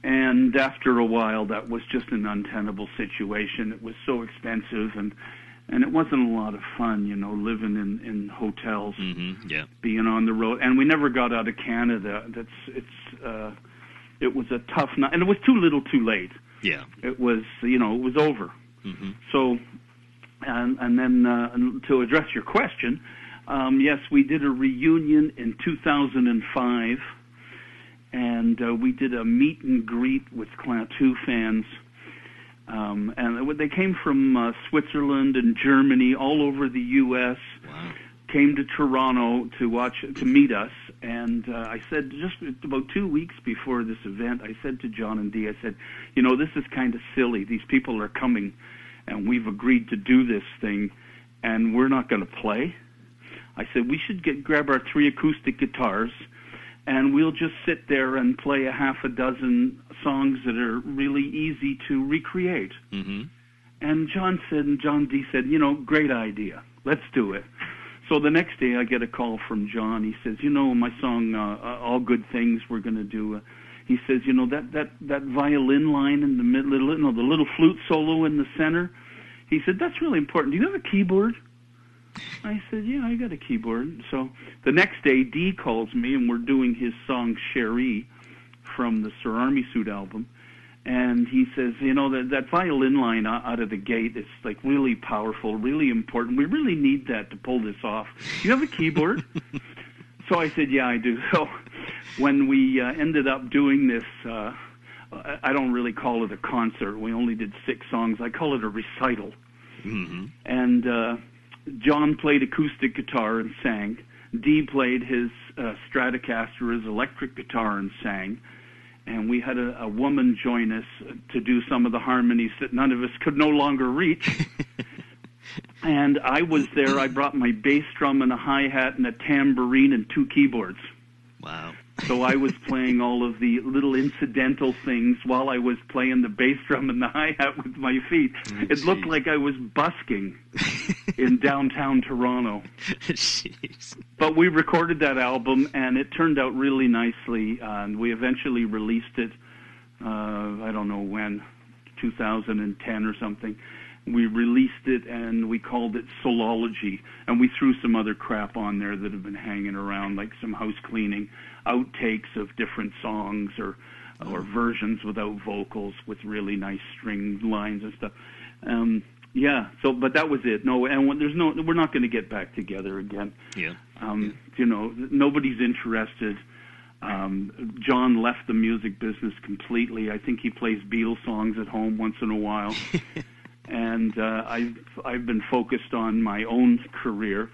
And after a while, that was just an untenable situation. It was so expensive and and it wasn't a lot of fun, you know, living in in hotels Mm-hmm. Yeah. being on the road, and we never got out of Canada. That's it's uh, it was a tough night, and it was too little, too late. Yeah. It was you know it was over. Mm-hmm. So, and and then uh, to address your question, um, yes, we did a reunion in 2005, and uh, we did a meet and greet with Clan Two fans Um, and they came from uh, Switzerland and Germany, all over the U.S. Wow. Came to Toronto to watch to meet us, and uh, I said just about two weeks before this event, I said to John and Dee, I said, you know, this is kind of silly. These people are coming, and we've agreed to do this thing, and we're not going to play. I said we should get grab our three acoustic guitars, and we'll just sit there and play a half a dozen songs that are really easy to recreate. Mm-hmm. And John said, and John D said, you know, great idea. Let's do it. So the next day, I get a call from John. He says, you know, my song, uh, uh "All Good Things," we're going to do. Uh, he says, you know, that that that violin line in the middle, little, no, the little flute solo in the center. He said, that's really important. Do you have a keyboard? I said, yeah, I got a keyboard. So the next day, Dee calls me, and we're doing his song "Cherie" from the Sir Army Suit album and he says, you know, that that violin line out of the gate is like really powerful, really important. We really need that to pull this off. You have a keyboard? [LAUGHS] so I said, yeah, I do. [LAUGHS] So when we uh, ended up doing this, uh, I don't really call it a concert. We only did six songs. I call it a recital. Mm-hmm. And uh, John played acoustic guitar and sang. Dee played his uh, Stratocaster, his electric guitar, and sang and we had a, a woman join us to do some of the harmonies that none of us could no longer reach. [LAUGHS] and I was there. I brought my bass drum and a hi hat and a tambourine and two keyboards. Wow. so I was [LAUGHS] playing all of the little incidental things while I was playing the bass drum and the hi hat with my feet. Oh, it looked like I was busking [LAUGHS] in downtown Toronto. [LAUGHS] Jeez. But we recorded that album, and it turned out really nicely. Uh, and we eventually released it. Uh, I don't know when, 2010 or something. We released it, and we called it Solology. And we threw some other crap on there that have been hanging around, like some house cleaning outtakes of different songs or or versions without vocals with really nice string lines and stuff. Um, yeah. So, but that was it. No, and when, there's no. We're not going to get back together again. Yeah. Um, You know, nobody's interested. Um, John left the music business completely. I think he plays Beatles songs at home once in a while, [LAUGHS] and uh, I've I've been focused on my own career.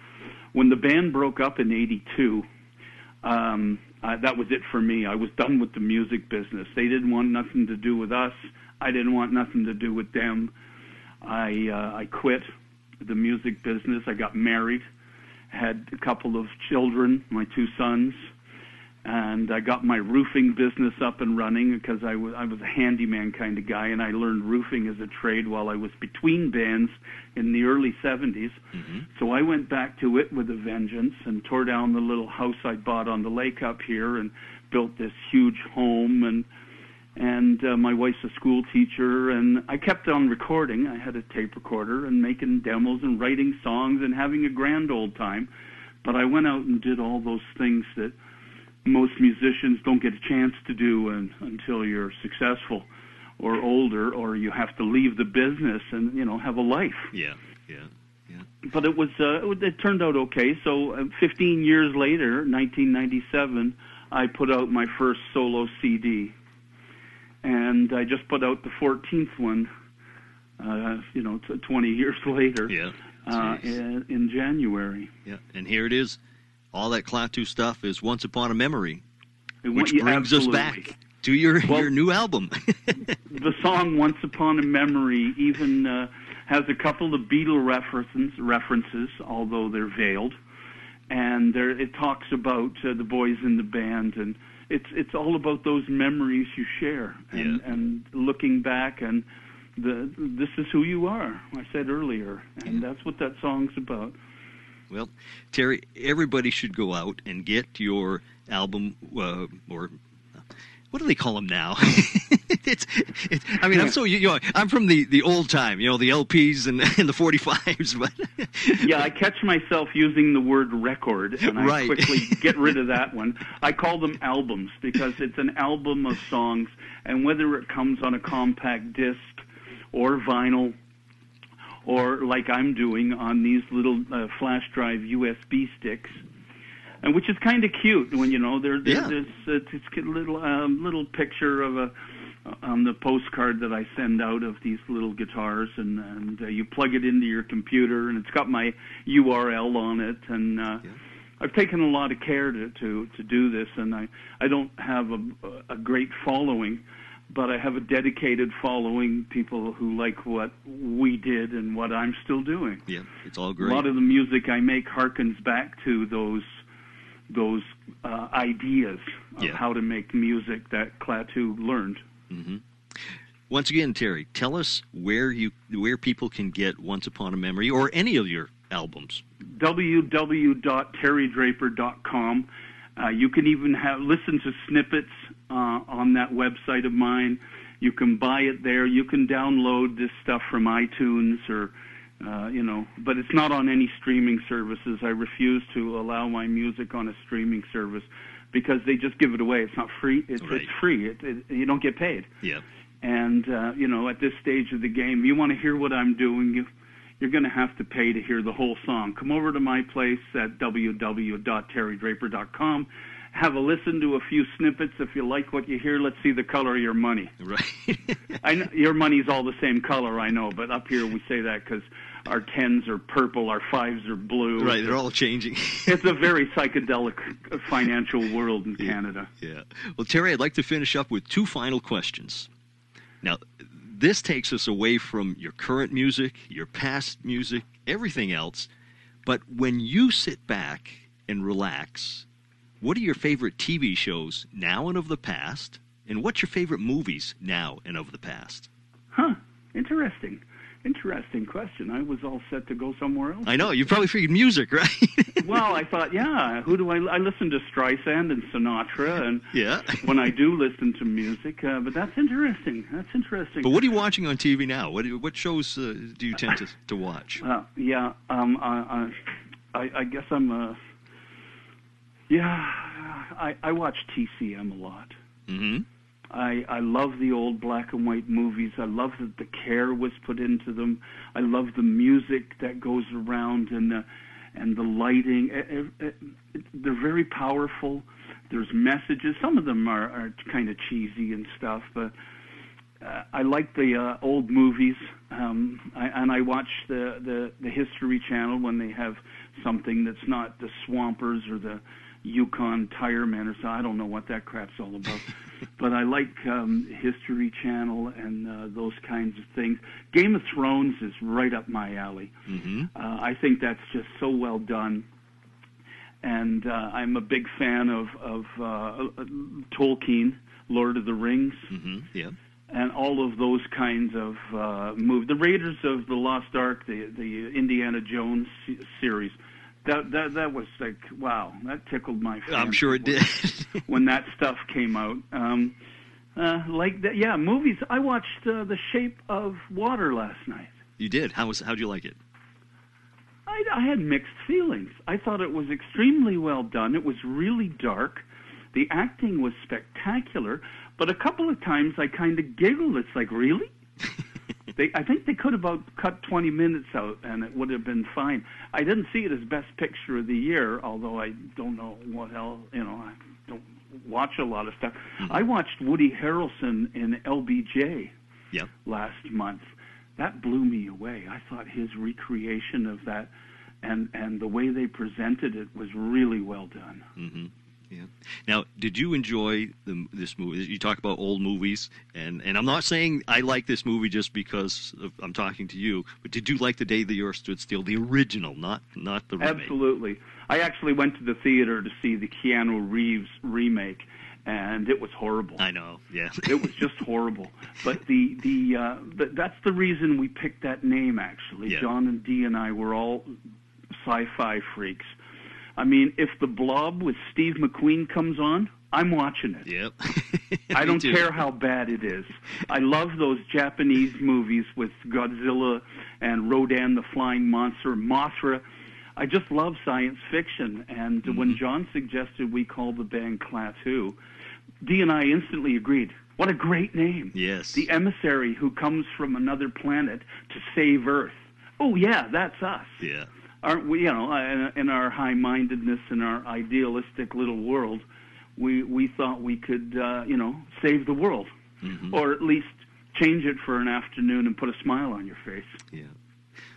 When the band broke up in '82, um, uh, that was it for me. I was done with the music business. They didn't want nothing to do with us. I didn't want nothing to do with them. I uh, I quit the music business. I got married, had a couple of children, my two sons, and I got my roofing business up and running because I was I was a handyman kind of guy, and I learned roofing as a trade while I was between bands in the early 70s. So I went back to it with a vengeance and tore down the little house I bought on the lake up here and built this huge home and and uh, my wife's a school teacher and I kept on recording. I had a tape recorder and making demos and writing songs and having a grand old time. But I went out and did all those things that most musicians don't get a chance to do un until you're successful or older or you have to leave the business and you know have a life Yeah. Yeah. Yeah. but it was uh, it, it turned out okay. So uh, 15 years later, 1997, I put out my first solo CD, and I just put out the 14th one. Uh, you know, t- 20 years [LAUGHS] later, Yeah. uh, in, in January. Yeah. And here it is. All that Klaatu stuff is Once Upon a Memory, which went- brings absolutely. us back to your Well- your new album. [LAUGHS] the song "Once Upon a Memory" even uh, has a couple of Beatle references, references, although they're veiled, and there it talks about uh, the boys in the band, and it's it's all about those memories you share, and Yeah. and looking back, and the this is who you are. I said earlier, and that's what that song's about. Well, Terry, everybody should go out and get your album, uh, or what do they call them now? [LAUGHS] it's, it's, I mean, I'm so you know, I'm from the, the old time, you know, the LPs and, [LAUGHS] and the 45s, but [LAUGHS] yeah, I catch myself using the word record, and I Right. quickly get rid of that one. I call them albums because it's an album of songs, and whether it comes on a compact disc or vinyl, or like I'm doing on these little uh, flash drive USB sticks. And which is kind of cute when you know there, there Yeah. there's uh, it's a little um, little picture of a on the postcard that I send out of these little guitars, and and uh, you plug it into your computer, and it's got my URL on it, and uh, Yeah. I've taken a lot of care to to to do this, and I I don't have a a great following, but I have a dedicated following, people who like what we did and what I'm still doing. Yeah, it's all great. A lot of the music I make harkens back to those those uh, ideas of Yeah. how to make music that Klaatu learned. Once again, Terry, tell us where you where people can get Once Upon a Memory or any of your albums. www.terrydraper.com. Uh, you can even have listen to snippets uh, on that website of mine. You can buy it there. You can download this stuff from iTunes or uh, you know, but it's not on any streaming services. I refuse to allow my music on a streaming service because they just give it away. It's not free. It's, Right. it's free. It, it, you don't get paid. Yeah. And uh, you know, at this stage of the game, you want to hear what I'm doing. You, you're going to have to pay to hear the whole song. Come over to my place at www.terrydraper.com. Have a listen to a few snippets. If you like what you hear, let's see the color of your money. Right. [LAUGHS] I know, your money's all the same color, I know, but up here we say that because our tens are purple, our fives are blue. right. They're all changing. [LAUGHS] It's a very psychedelic uh, financial world in Canada. Yeah. Well, Terry, I'd like to finish up with two final questions. Now, this takes us away from your current music, your past music, everything else. But when you sit back and relax, what are your favorite TV shows now and of the past? And what's your favorite movies now and of the past? Huh. Interesting. Interesting question. I was all set to go somewhere else. I know, you probably figured music, [LAUGHS] right? well, I thought, yeah, who do I? I listen to Streisand and Sinatra, and yeah. when I do listen to music, uh, but that's interesting. That's interesting. But what are you watching on TV now? What, what shows uh, do you tend to, to watch? Uh, yeah, um, I, I, I guess I'm a. Yeah, I, I watch TCM a lot. hmm I, I love the old black and white movies. I love that the care was put into them. I love the music that goes around and the, and the lighting. It, it, it, they're very powerful. There's messages. Some of them are, are kind of cheesy and stuff, but uh, I like the uh, old movies. Um, I, and I watch the, the the History Channel when they have something that's not the Swampers or the Yukon Tire Man or so. I don't know what that crap's all about. [LAUGHS] but I like um, History Channel and uh, those kinds of things. Game of Thrones is right up my alley. hmm Uh, I think that's just so well done. And uh, I'm a big fan of, of uh, Tolkien, Lord of the Rings, hmm Yeah. and all of those kinds of uh, movies. The Raiders of the Lost Ark, the the Indiana Jones series. That that that was like wow, that tickled my. I'm sure it did. [LAUGHS] when that stuff came out. Um, uh, like that, yeah, movies. I watched uh, The Shape of Water last night. you did. How was? How'd you like it? I, I had mixed feelings. I thought it was extremely well done. It was really dark. The acting was spectacular, but a couple of times I kind of giggled. It's like, really? [LAUGHS] they, I think they could have about cut 20 minutes out, and it would have been fine. I didn't see it as best picture of the year, although I don't know what else. You know, I don't watch a lot of stuff. I watched Woody Harrelson in LBJ Yep. last month. That blew me away. I thought his recreation of that and and the way they presented it was really well done. hmm Yeah. Now, did you enjoy the, this movie? You talk about old movies, and, and I'm not saying I like this movie just because of, I'm talking to you, but did you like The Day the Earth Stood Still, the original, not not the remake? Absolutely. I actually went to the theater to see the Keanu Reeves remake and it was horrible. I know. Yeah. [LAUGHS] it was just horrible. But the the, uh, the that's the reason we picked that name. Actually, Yeah. John and Dee and I were all sci-fi freaks. I mean, if the Blob with Steve McQueen comes on, I'm watching it. yep. I [LAUGHS] don't too. care how bad it is. I love those Japanese movies with Godzilla and Rodan the Flying Monster, Mothra. I just love science fiction. And Mm-hmm. when John suggested we call the band Klaatu, Dee and I instantly agreed. What a great name. Yes. The emissary who comes from another planet to save Earth. Oh, yeah, that's us Yeah. Aren't we? You know, in, in our high-mindedness and our idealistic little world, we we thought we could, uh, you know, save the world. Mhm. or at least change it for an afternoon and put a smile on your face. Yeah.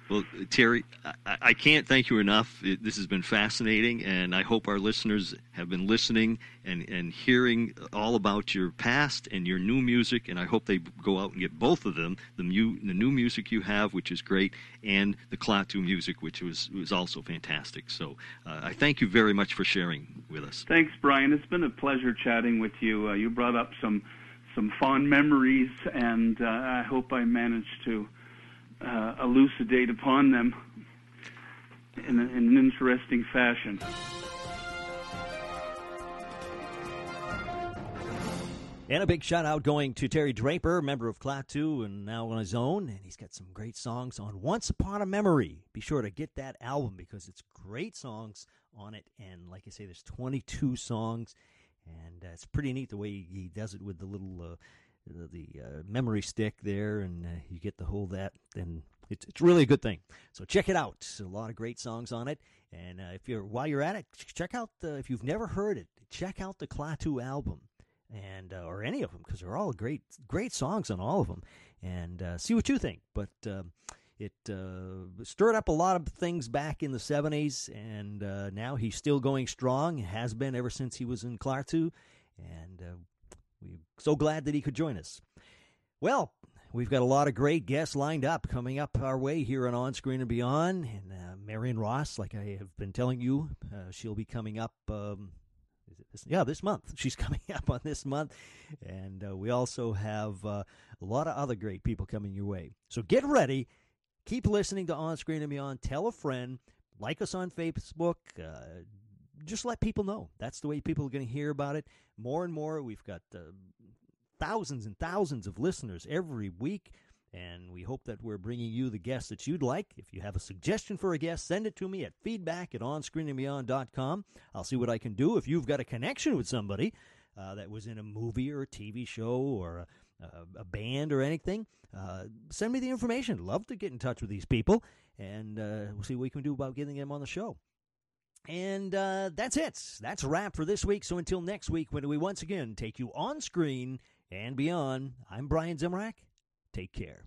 Well, Terry, I, I can't thank you enough. It, this has been fascinating, and I hope our listeners have been listening and, and hearing all about your past and your new music. And I hope they go out and get both of them the, mu- the new music you have, which is great, and the Klaatu music, which was, was also fantastic. So uh, I thank you very much for sharing with us. Thanks, Brian. It's been a pleasure chatting with you. Uh, you brought up some some fond memories, and uh, I hope I managed to uh, elucidate upon them in, a, in an interesting fashion. And a big shout out going to Terry Draper, member of Klaatu and now on his own. And he's got some great songs on Once Upon a Memory. Be sure to get that album because it's great songs on it. And like I say, there's 22 songs. And uh, it's pretty neat the way he does it with the little uh, the, uh, memory stick there. And uh, you get the whole that. And it's, it's really a good thing. So check it out. A lot of great songs on it. And uh, if you're while you're at it, check out the, if you've never heard it, check out the Klaatu album and uh, or any of them because they're all great great songs on all of them and uh, see what you think but um it uh, stirred up a lot of things back in the 70s and now he's still going strong has been ever since he was in Klaatu and we're so glad that he could join us well we've got a lot of great guests lined up coming up our way here on on screen and beyond and uh, marion ross like i have been telling you uh, she'll be coming up um, this? Yeah, this month. [LAUGHS] She's coming [LAUGHS] up on this month. And uh, we also have uh, a lot of other great people coming your way. So get ready. Keep listening to On Screen and Beyond. Tell a friend. Like us on Facebook. Uh, just let people know. That's the way people are going to hear about it. More and more. We've got uh, thousands and thousands of listeners every week. And we hope that we're bringing you the guests that you'd like. If you have a suggestion for a guest, send it to me at feedback at onscreenandbeyond.com. I'll see what I can do. If you've got a connection with somebody uh, that was in a movie or a TV show or a, a, a band or anything, uh, send me the information. Love to get in touch with these people, and uh, we'll see what we can do about getting them on the show. And uh, that's it. That's a wrap for this week. So until next week, when we once again take you on screen and beyond, I'm Brian Zimrak. Take care.